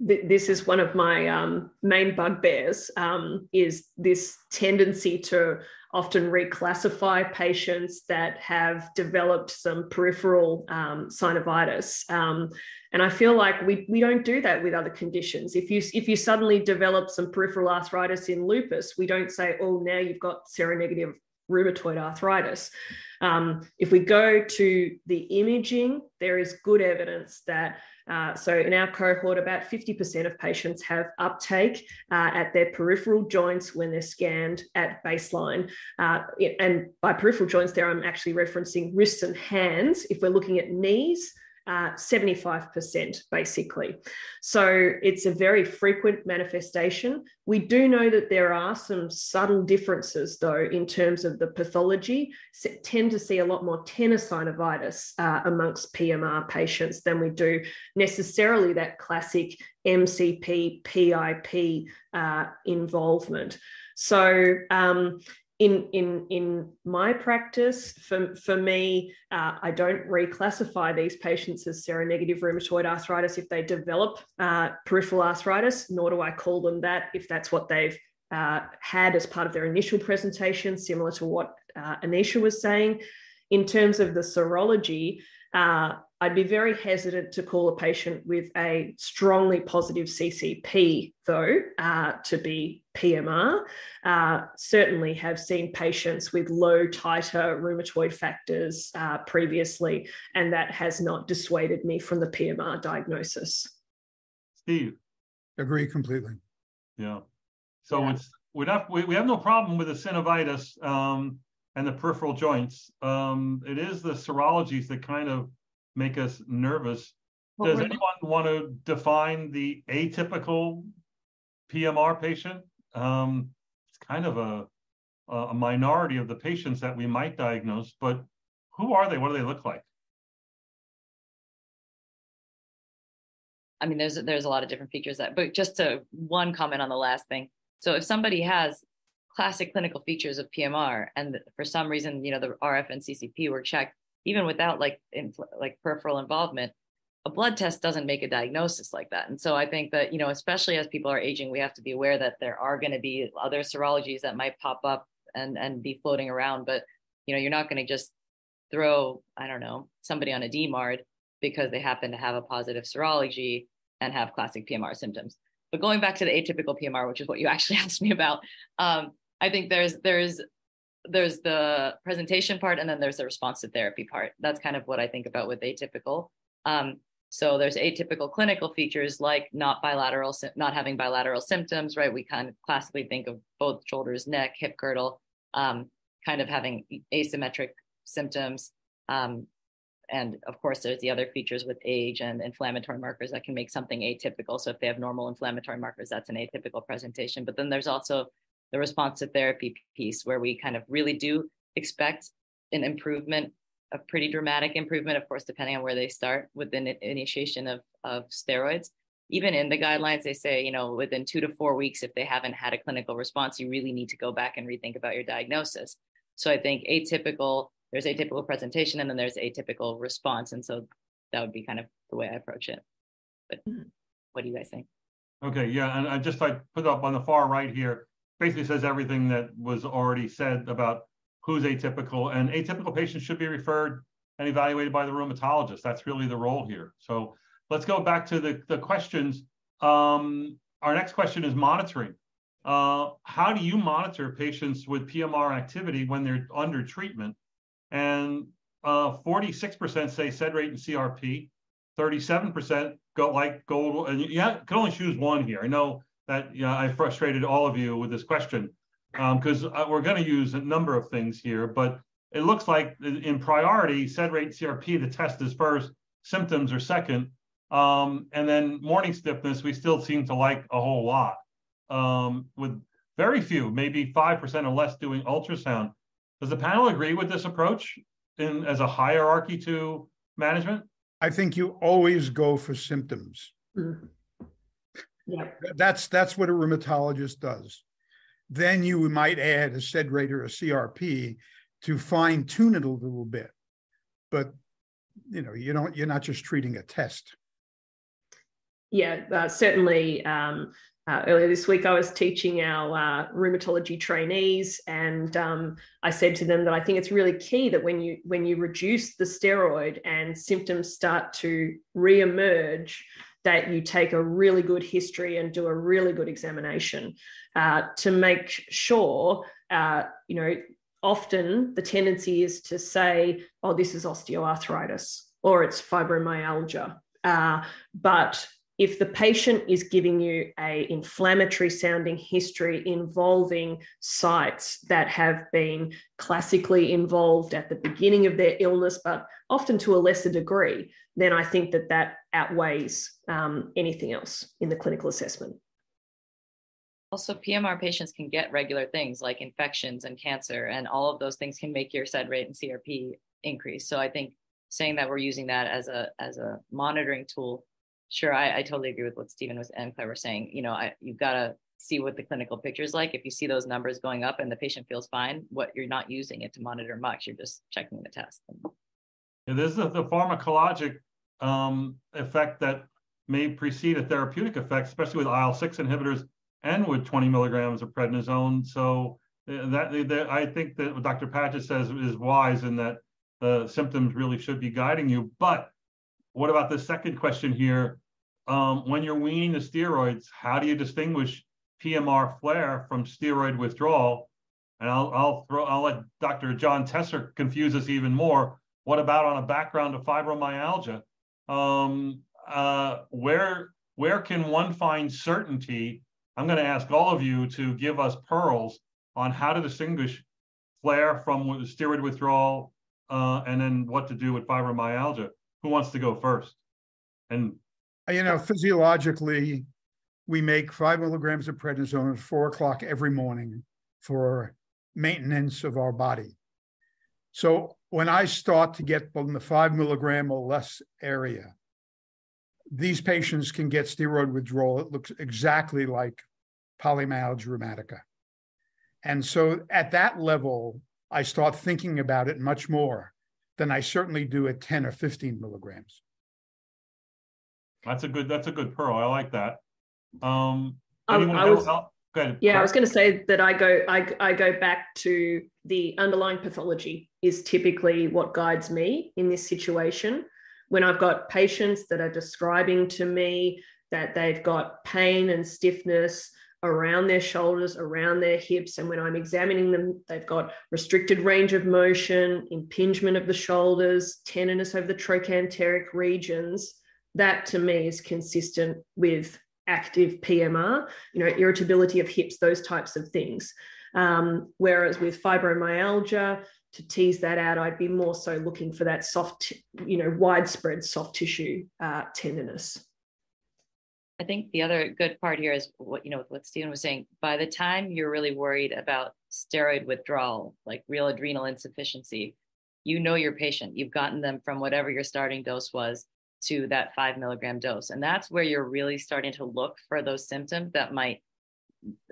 This is one of my um, main bugbears um, is this tendency to often reclassify patients that have developed some peripheral um, synovitis. Um, and i feel like we, we don't do that with other conditions. If you if you suddenly develop some peripheral arthritis in lupus we don't say oh now you've got seronegative rheumatoid arthritis. Um, if we go to the imaging there is good evidence that uh, so in our cohort, about 50% of patients have uptake uh, at their peripheral joints when they're scanned at baseline. Uh, and by peripheral joints there, I'm actually referencing wrists and hands. If we're looking at knees, uh, 75% basically. So it's a very frequent manifestation. We do know that there are some subtle differences, though, in terms of the pathology. tend to see a lot more tenosynovitis uh, amongst PMR patients than we do necessarily that classic MCP, PIP uh, involvement. So um, in in in my practice for for me uh, i don't reclassify these patients as seronegative rheumatoid arthritis. If they develop uh, peripheral arthritis nor do i call them that if that's what they've uh, had as part of their initial presentation similar to what uh, anisha was saying. In terms of the serology Uh, I'd be very hesitant to call a patient with a strongly positive CCP, though, uh, to be PMR. Uh, certainly have seen patients with low titer rheumatoid factors uh, previously, and that has not dissuaded me from the PMR diagnosis. Steve. Agree completely. Yeah. So yeah. it's we're not we, we have no problem with the synovitis um, and the peripheral joints. Um, it is the serologies that kind of make us nervous. Well, Does anyone want to define the atypical PMR patient? Um, it's kind of a a minority of the patients that we might diagnose, but who are they? What do they look like? I mean, there's there's a lot of different features that, but just to one comment on the last thing. So if somebody has classic clinical features of PMR, and for some reason, you know, the RF and CCP were checked, even without like like peripheral involvement, a blood test doesn't make a diagnosis like that. And so I think that you know, especially as people are aging, we have to be aware that there are going to be other serologies that might pop up and and be floating around. But you know, you're not going to just throw I don't know somebody on a DMARD because they happen to have a positive serology and have classic PMR symptoms. But going back to the atypical PMR, which is what you actually asked me about, um, I think there's there's there's the presentation part and then there's the response to therapy part. That's kind of what I think about with atypical. Um, so there's atypical clinical features like not bilateral, not having bilateral symptoms, right? We kind of classically think of both shoulders, neck, hip girdle, um, kind of having asymmetric symptoms, um, and of course, there's the other features with age and inflammatory markers that can make something atypical. So if they have normal inflammatory markers, that's an atypical presentation. But then there's also the response to therapy piece where we kind of really do expect an improvement, a pretty dramatic improvement, of course, depending on where they start with the initiation of, of steroids. Even in the guidelines, they say, you know, within two to four weeks, if they haven't had a clinical response, you really need to go back and rethink about your diagnosis. So I think atypical there's atypical presentation and then there's atypical response. And so that would be kind of the way I approach it. But mm-hmm. what do you guys think? Okay, yeah, and I just I put up on the far right here, basically says everything that was already said about who's atypical, and atypical patients should be referred and evaluated by the rheumatologist. That's really the role here. So let's go back to the, the questions. Um, our next question is monitoring. Uh, how do you monitor patients with PMR activity when they're under treatment? And uh, 46% say sed rate and CRP, 37% go like gold, and you can only choose one here. I know that you know, I frustrated all of you with this question because um, uh, we're going to use a number of things here, but it looks like in priority, sed rate CRP, the test is first, symptoms are second, um, and then morning stiffness, we still seem to like a whole lot, um, with very few, maybe 5% or less doing ultrasound. Does the panel agree with this approach in as a hierarchy to management? I think you always go for symptoms. Mm-hmm. Yeah. That's that's what a rheumatologist does. Then you might add a SED rate or a CRP to fine tune it a little bit. But you know, you don't you're not just treating a test. Yeah, uh, certainly um, uh, earlier this week, I was teaching our uh, rheumatology trainees, and um, I said to them that I think it's really key that when you when you reduce the steroid and symptoms start to re-emerge, that you take a really good history and do a really good examination uh, to make sure. Uh, you know, often the tendency is to say, "Oh, this is osteoarthritis," or "It's fibromyalgia," uh, but if the patient is giving you a inflammatory sounding history involving sites that have been classically involved at the beginning of their illness but often to a lesser degree then i think that that outweighs um, anything else in the clinical assessment. Also pmr patients can get regular things like infections and cancer and all of those things can make your sed rate and crp increase. So i think saying that we're using that as a as a monitoring tool Sure, I, I totally agree with what Stephen was and Claire were saying. You know, I, you've got to see what the clinical picture is like. If you see those numbers going up and the patient feels fine, what you're not using it to monitor much, you're just checking the test. Yeah, this is the pharmacologic um, effect that may precede a therapeutic effect, especially with IL-6 inhibitors and with 20 milligrams of prednisone. So uh, that, that I think that what Dr. Paget says is wise in that the symptoms really should be guiding you. But what about the second question here? Um, when you're weaning the steroids, how do you distinguish PMR flare from steroid withdrawal? And I'll I'll throw I'll let Dr. John Tesser confuse us even more. What about on a background of fibromyalgia? Um, uh, where where can one find certainty? I'm going to ask all of you to give us pearls on how to distinguish flare from steroid withdrawal, uh, and then what to do with fibromyalgia. Who wants to go first? And uh, you know, physiologically, we make five milligrams of prednisone at four o'clock every morning for maintenance of our body. So when I start to get in the five milligram or less area, these patients can get steroid withdrawal. It looks exactly like polymyalgia rheumatica. And so at that level, I start thinking about it much more than I certainly do at 10 or 15 milligrams. That's a good that's a good pearl. I like that. Um, um I was, yeah, I was going to say that I go I, I go back to the underlying pathology is typically what guides me in this situation. When I've got patients that are describing to me that they've got pain and stiffness around their shoulders, around their hips. And when I'm examining them, they've got restricted range of motion, impingement of the shoulders, tenderness over the trochanteric regions. That to me is consistent with active PMR, you know, irritability of hips, those types of things. Um, whereas with fibromyalgia, to tease that out, I'd be more so looking for that soft, you know, widespread soft tissue uh, tenderness. I think the other good part here is what you know what Stephen was saying. By the time you're really worried about steroid withdrawal, like real adrenal insufficiency, you know your patient. You've gotten them from whatever your starting dose was to that five milligram dose, and that's where you're really starting to look for those symptoms that might,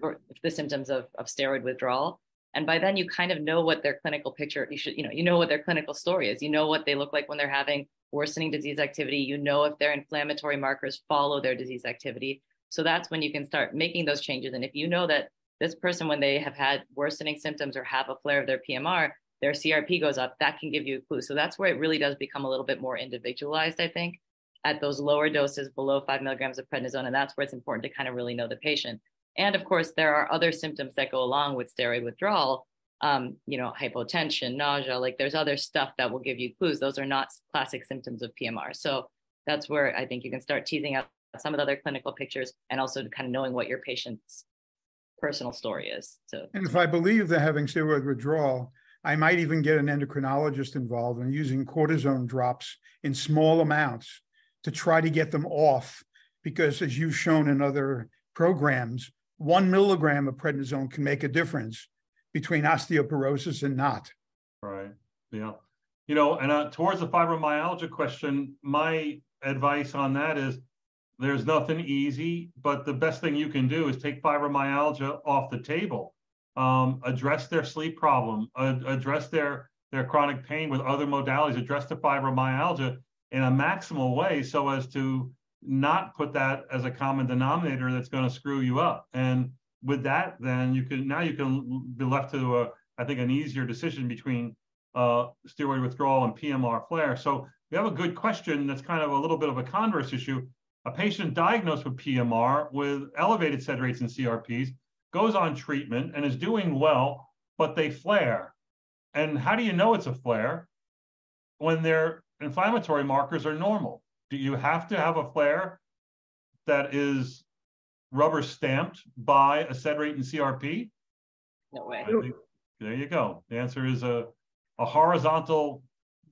or the symptoms of, of steroid withdrawal. And by then you kind of know what their clinical picture. You should, you know, you know what their clinical story is. You know what they look like when they're having worsening disease activity. You know if their inflammatory markers follow their disease activity. So that's when you can start making those changes. And if you know that this person, when they have had worsening symptoms or have a flare of their PMR, their CRP goes up, that can give you a clue. So that's where it really does become a little bit more individualized, I think, at those lower doses below five milligrams of prednisone. And that's where it's important to kind of really know the patient. And of course, there are other symptoms that go along with steroid withdrawal um, you know, hypotension, nausea, like there's other stuff that will give you clues. Those are not classic symptoms of PMR. So that's where I think you can start teasing out some of the other clinical pictures and also kind of knowing what your patient's personal story is. So, and if I believe they're having steroid withdrawal, I might even get an endocrinologist involved in using cortisone drops in small amounts to try to get them off. Because as you've shown in other programs, one milligram of prednisone can make a difference between osteoporosis and not. Right. Yeah. You know, and uh, towards the fibromyalgia question, my advice on that is there's nothing easy, but the best thing you can do is take fibromyalgia off the table. Um, address their sleep problem, address their their chronic pain with other modalities, address the fibromyalgia in a maximal way so as to not put that as a common denominator that's going to screw you up. And with that, then you can now you can be left to a, I think an easier decision between uh, steroid withdrawal and PMR flare. So we have a good question that's kind of a little bit of a converse issue. A patient diagnosed with PMR with elevated sed rates and CRPs goes on treatment and is doing well, but they flare. And how do you know it's a flare when their inflammatory markers are normal? Do you have to have a flare that is rubber stamped by a sed rate and CRP? No way. Think, there you go. The answer is a, a horizontal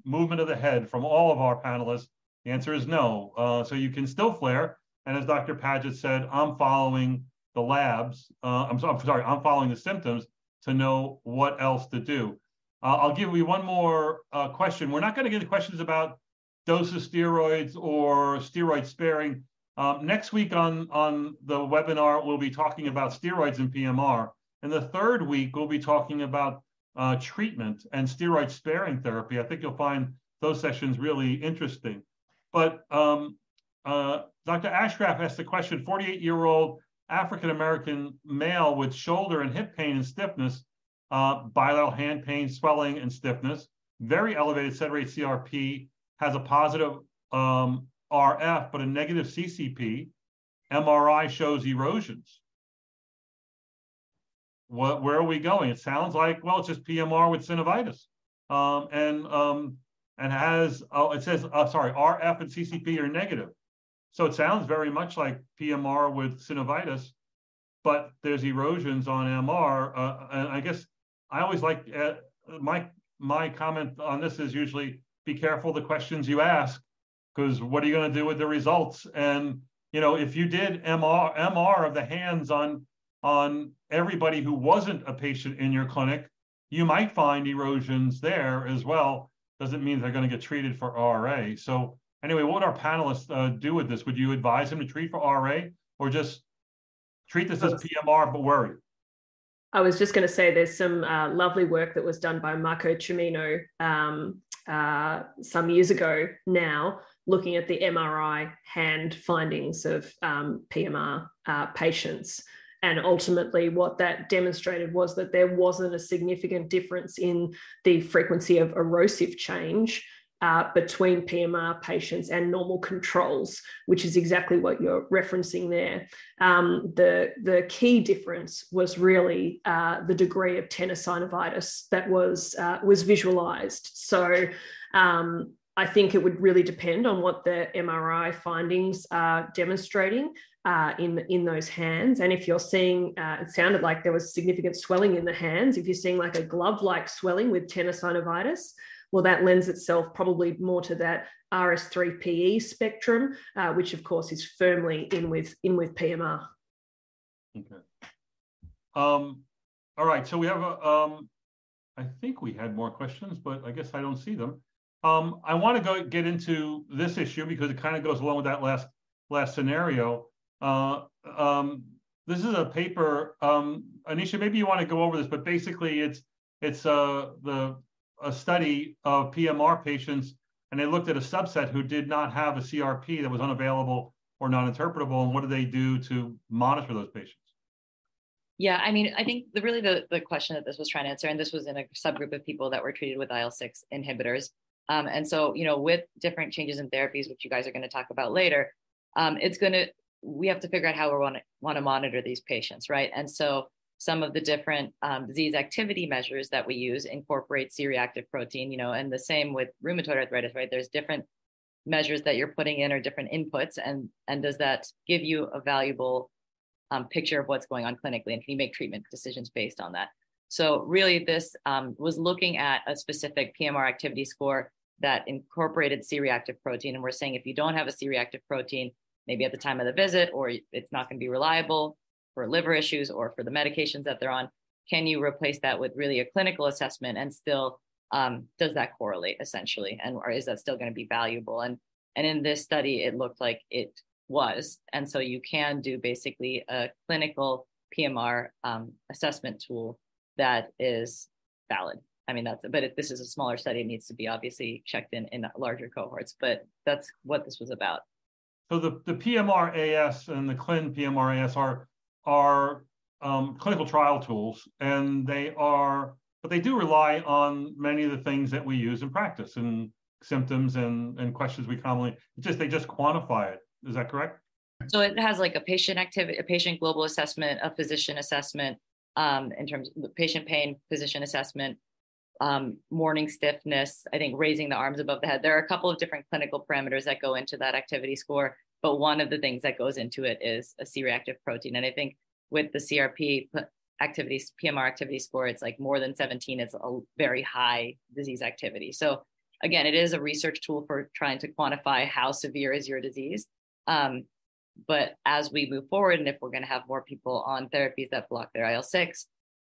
movement of the head from all of our panelists. The answer is no. Uh, so you can still flare. And as Dr. Paget said, I'm following the labs. Uh, I'm, so, I'm, sorry, I'm following the symptoms to know what else to do. Uh, I'll give you one more uh, question. We're not going to get questions about dose of steroids or steroid sparing. Um, next week on, on the webinar, we'll be talking about steroids and PMR. And the third week, we'll be talking about uh, treatment and steroid sparing therapy. I think you'll find those sessions really interesting. But um, uh, Dr. Ashraf asked the question 48 year old African American male with shoulder and hip pain and stiffness, uh, bilateral hand pain, swelling, and stiffness, very elevated sed rate CRP has a positive um, RF, but a negative CCP. MRI shows erosions. What, where are we going? It sounds like, well, it's just PMR with synovitis. Um, and um, and has, oh, it says, uh, sorry, RF and CCP are negative. So it sounds very much like PMR with synovitis, but there's erosions on MR. Uh, and I guess I always like uh, my my comment on this is usually be careful the questions you ask because what are you going to do with the results? And you know, if you did MR MR of the hands on on everybody who wasn't a patient in your clinic, you might find erosions there as well. Doesn't mean they're going to get treated for RA. So anyway, what would our panelists uh, do with this? Would you advise them to treat for RA or just treat this as PMR but worry? I was just going to say there's some uh, lovely work that was done by Marco Cimmino um, uh, some years ago now, looking at the MRI hand findings of um, PMR uh, patients. And ultimately, what that demonstrated was that there wasn't a significant difference in the frequency of erosive change uh, between PMR patients and normal controls, which is exactly what you're referencing there. Um, the, the key difference was really uh, the degree of tenosynovitis that was, uh, was visualized. So um, I think it would really depend on what the MRI findings are demonstrating uh, in in those hands. And if you're seeing, uh, it sounded like there was significant swelling in the hands. If you're seeing like a glove-like swelling with tenosynovitis, well, that lends itself probably more to that RS3PE spectrum, uh, which of course is firmly in with in with PMR. Okay. Um, all right. So we have a. Um, I think we had more questions, but I guess I don't see them. Um, I want to go get into this issue because it kind of goes along with that last last scenario. Uh, um, this is a paper, um, Anisha. Maybe you want to go over this, but basically, it's it's uh, the a study of PMR patients, and they looked at a subset who did not have a CRP that was unavailable or non-interpretable, and what did they do to monitor those patients? Yeah, I mean, I think the really the, the question that this was trying to answer, and this was in a subgroup of people that were treated with IL-6 inhibitors. Um, and so, you know, with different changes in therapies, which you guys are going to talk about later, um, it's going to we have to figure out how we want to want to monitor these patients, right? And so some of the different um, disease activity measures that we use incorporate C-reactive protein, you know, and the same with rheumatoid arthritis, right? There's different measures that you're putting in or different inputs, and and does that give you a valuable um, picture of what's going on clinically, and can you make treatment decisions based on that? So really, this um, was looking at a specific PMR activity score that incorporated C-reactive protein, and we're saying if you don't have a C-reactive protein, maybe at the time of the visit, or it's not going to be reliable for liver issues or for the medications that they're on, can you replace that with really a clinical assessment and still um, does that correlate essentially, and or is that still going to be valuable? And and in this study, it looked like it was, and so you can do basically a clinical PMR um, assessment tool that is valid. I mean, that's, but if this is a smaller study, it needs to be obviously checked in in larger cohorts, but that's what this was about. So the, the PMR AS and the CLIN PMR AS are, are um, clinical trial tools, and they are, but they do rely on many of the things that we use in practice and symptoms and, and questions we commonly, just, they just quantify it. Is that correct? So it has like a patient activity, a patient global assessment, a physician assessment, um, in terms of patient pain, physician assessment, um, morning stiffness, I think raising the arms above the head. There are a couple of different clinical parameters that go into that activity score, but one of the things that goes into it is a C-reactive protein. And I think with the CRP activities, PMR activity score, it's like more than 17. It's a very high disease activity. So again, it is a research tool for trying to quantify how severe is your disease. Um, but as we move forward, and if we're going to have more people on therapies that block their IL 6,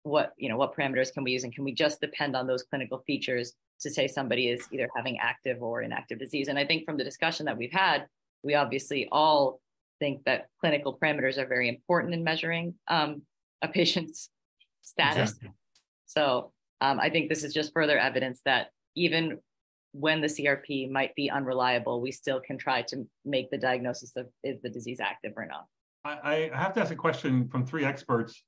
what you know what parameters can we use? And can we just depend on those clinical features to say somebody is either having active or inactive disease? And i think from the discussion that we've had we obviously all think that clinical parameters are very important in measuring um, a patient's status. Exactly. so um, i think this is just further evidence that even when the CRP might be unreliable, we still can try to make the diagnosis of is the disease active or not. I, I have to ask a question from three experts.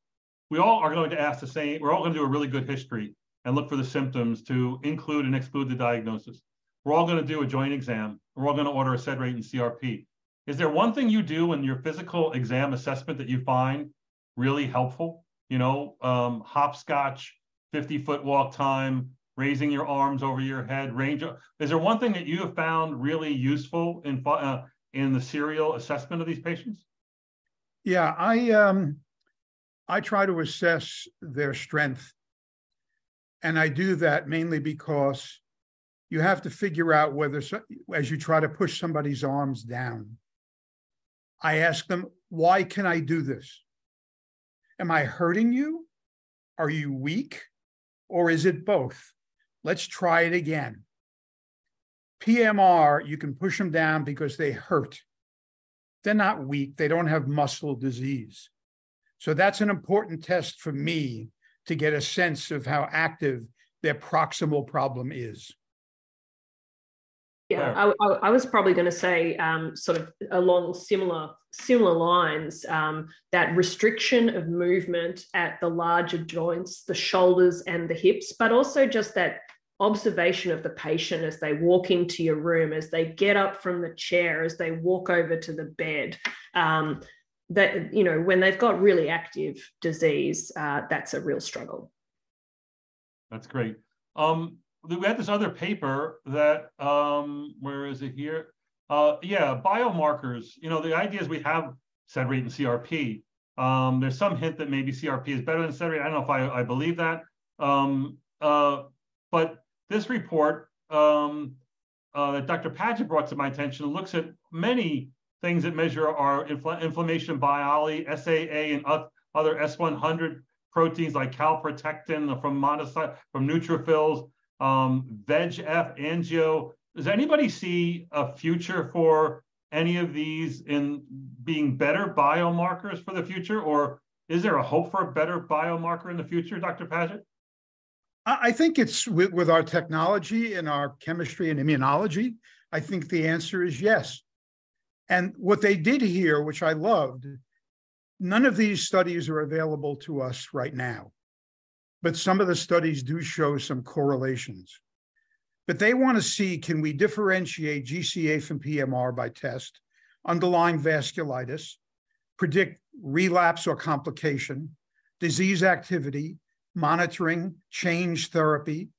We all are going to ask the same, we're all going to do a really good history. and look for the symptoms to include and exclude the diagnosis. We're all going to do a joint exam. We're all going to order a SED rate and CRP. Is there one thing you do in your physical exam assessment that you find really helpful? You know, um, hopscotch, 50 foot walk time, raising your arms over your head, range. Is there one thing that you have found really useful in uh, in the serial assessment of these patients? Yeah, I um, I try to assess their strength, and I do that mainly because you have to figure out whether, as you try to push somebody's arms down, I ask them, why can I do this? Am I hurting you? Are you weak? Or is it both? Let's try it again. PMR, you can push them down because they hurt. They're not weak, they don't have muscle disease. So that's an important test for me to get a sense of how active their proximal problem is. Yeah, I, I, I was probably going to say um, sort of along similar similar lines um, that restriction of movement at the larger joints, the shoulders and the hips, but also just that observation of the patient as they walk into your room, as they get up from the chair, as they walk over to the bed. Um, that you know when they've got really active disease, uh, that's a real struggle. That's great. Um, we had this other paper that um, where is it here? Uh, yeah, biomarkers. You know, the idea is we have SED rate and CRP. Um, there's some hint that maybe CRP is better than SED rate. I don't know if I, I believe that. Um, uh, but this report um, uh, that Dr. Paget brought to my attention looks at many things that measure our infl- inflammation biology, SAA, and other S100 proteins like calprotectin from from neutrophils um, VEGF, angio. Does anybody see a future for any of these in being better biomarkers for the future, or is there a hope for a better biomarker in the future, Dr. Paget? I think it's with, with our technology and our chemistry and immunology. I think the answer is yes. And what they did here, which I loved, none of these studies are available to us right now but some of the studies do show some correlations. But they want to see can we differentiate GCA from PMR by test, underlying vasculitis, predict relapse or complication, disease activity, monitoring, change therapy.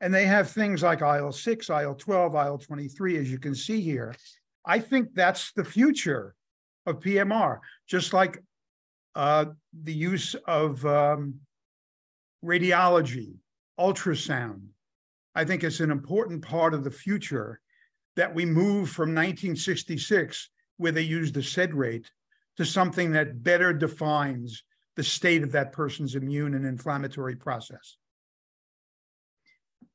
And they have things like IL 6, IL 12, IL 23, as you can see here. I think that's the future of PMR, just like uh, the use of um, radiology, ultrasound. I think it's an important part of the future that we move from 1966, where they used the SED rate, to something that better defines the state of that person's immune and inflammatory process.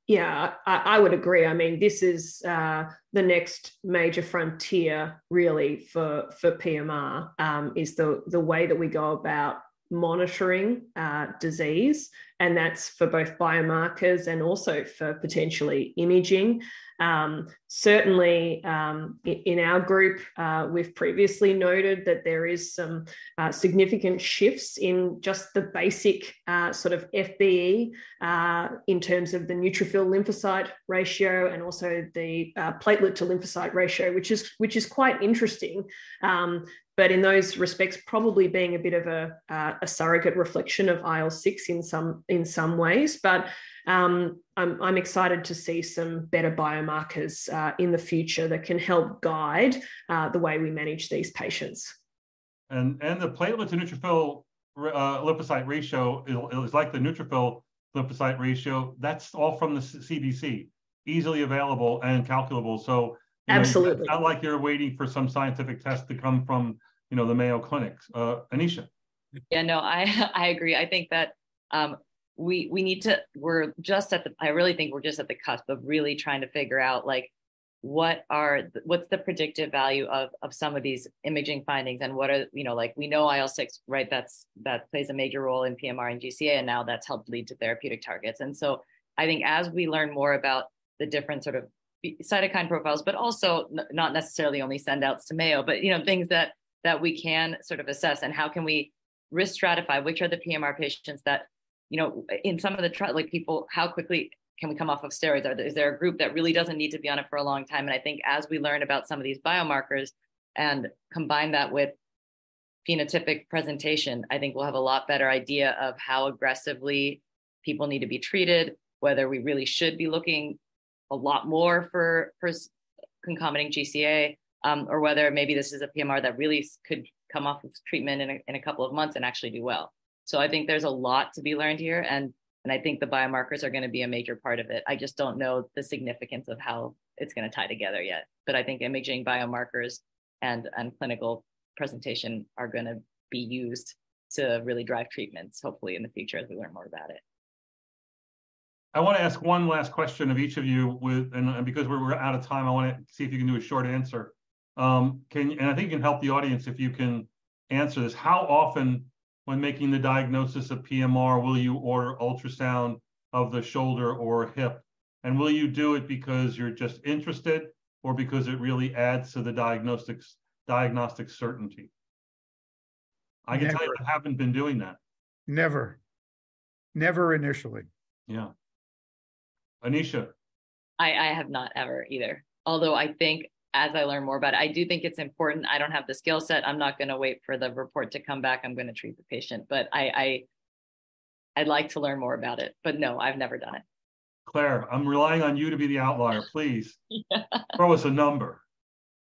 Yeah, I, I would agree. I mean, this is uh, the next major frontier, really, for for PMR. Um, is the the way that we go about monitoring uh, disease, and that's for both biomarkers and also for potentially imaging. Um, certainly, um, in our group, uh, we've previously noted that there is some uh, significant shifts in just the basic uh, sort of FBE uh, in terms of the neutrophil lymphocyte ratio and also the uh, platelet to lymphocyte ratio, which is which is quite interesting. Um, but in those respects, probably being a bit of a, uh, a surrogate reflection of IL six in some in some ways. But um, I'm, I'm excited to see some better biomarkers uh, in the future that can help guide uh, the way we manage these patients. And and the platelet to neutrophil uh, lymphocyte ratio is, is like the neutrophil lymphocyte ratio. That's all from the CBC, easily available and calculable. So know, Absolutely. It's not like you're waiting for some scientific test to come from, you know, the Mayo Clinic. Uh, Anisha. Yeah, no, I I agree. I think that um, we we need to. We're just at the. I really think we're just at the cusp of really trying to figure out like what are what's the predictive value of of some of these imaging findings and what are you know like we know IL6 right that's that plays a major role in PMR and GCA and now that's helped lead to therapeutic targets and so I think as we learn more about the different sort of cytokine profiles, but also n- not necessarily only send outs to Mayo, but you know things that that we can sort of assess and how can we risk stratify which are the PMR patients that you know, in some of the trial, like people, how quickly can we come off of steroids? Are there, is there a group that really doesn't need to be on it for a long time? And I think as we learn about some of these biomarkers and combine that with phenotypic presentation, I think we'll have a lot better idea of how aggressively people need to be treated, whether we really should be looking a lot more for, for concomitant GCA, um, or whether maybe this is a PMR that really could come off of treatment in a, in a couple of months and actually do well. So I think there's a lot to be learned here. And, and I think the biomarkers are going to be a major part of it. I just don't know the significance of how it's going to tie together yet. But I think imaging biomarkers and, and clinical presentation are going to be used to really drive treatments, hopefully in the future as we learn more about it. I want to ask one last question of each of you with, and, and because we're, we're out of time, I want to see if you can do a short answer. Um, can and I think you can help the audience if you can answer this. How often, when making the diagnosis of PMR, will you order ultrasound of the shoulder or hip? And will you do it because you're just interested, or because it really adds to the diagnostics diagnostic certainty? I can Never. tell you, I haven't been doing that. Never. Never initially. Yeah. Anisha. I, I have not ever either. Although I think as I learn more about it, I do think it's important. I don't have the skill set. I'm not going to wait for the report to come back. I'm going to treat the patient. But I, I I'd like to learn more about it. But no, I've never done it. Claire, I'm relying on you to be the outlier. Please yeah. throw us a number.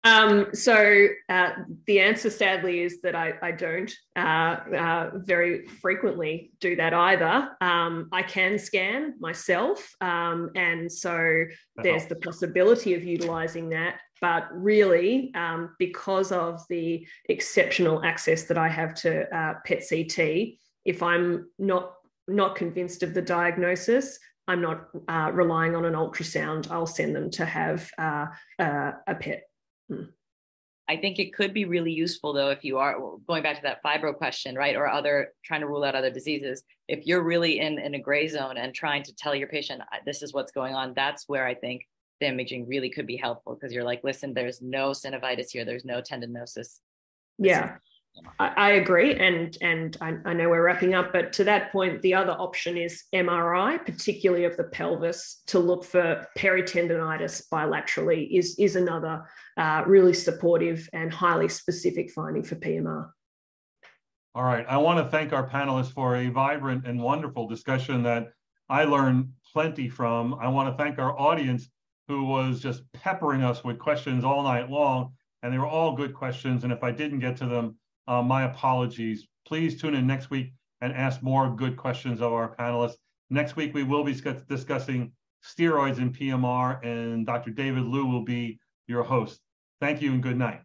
Um, so uh, the answer, sadly, is that I, I don't uh, uh, very frequently do that either. Um, I can scan myself, um, and so there's the possibility of utilizing that. But really, um, because of the exceptional access that I have to uh, PET CT, if I'm not not convinced of the diagnosis, I'm not uh, relying on an ultrasound. I'll send them to have uh, a PET. Hmm. I think it could be really useful though if you are going back to that fibro question, right, or other trying to rule out other diseases. If you're really in in a gray zone and trying to tell your patient this is what's going on, that's where I think the imaging really could be helpful because you're like, listen, there's no synovitis here, there's no tendinosis. This yeah. I, I agree, and and I, I, know we're wrapping up, but to that point, the other option is MRI, particularly of the pelvis, to look for peritendinitis bilaterally is is another uh, really supportive and highly specific finding for PMR. All right, I want to thank our panelists for a vibrant and wonderful discussion that I learned plenty from. I want to thank our audience who was just peppering us with questions all night long, and they were all good questions. And if I didn't get to them uh, my apologies. Please tune in next week and ask more good questions of our panelists. Next week, we will be discussing steroids and PMR, and Dr. David Liu will be your host. Thank you and good night.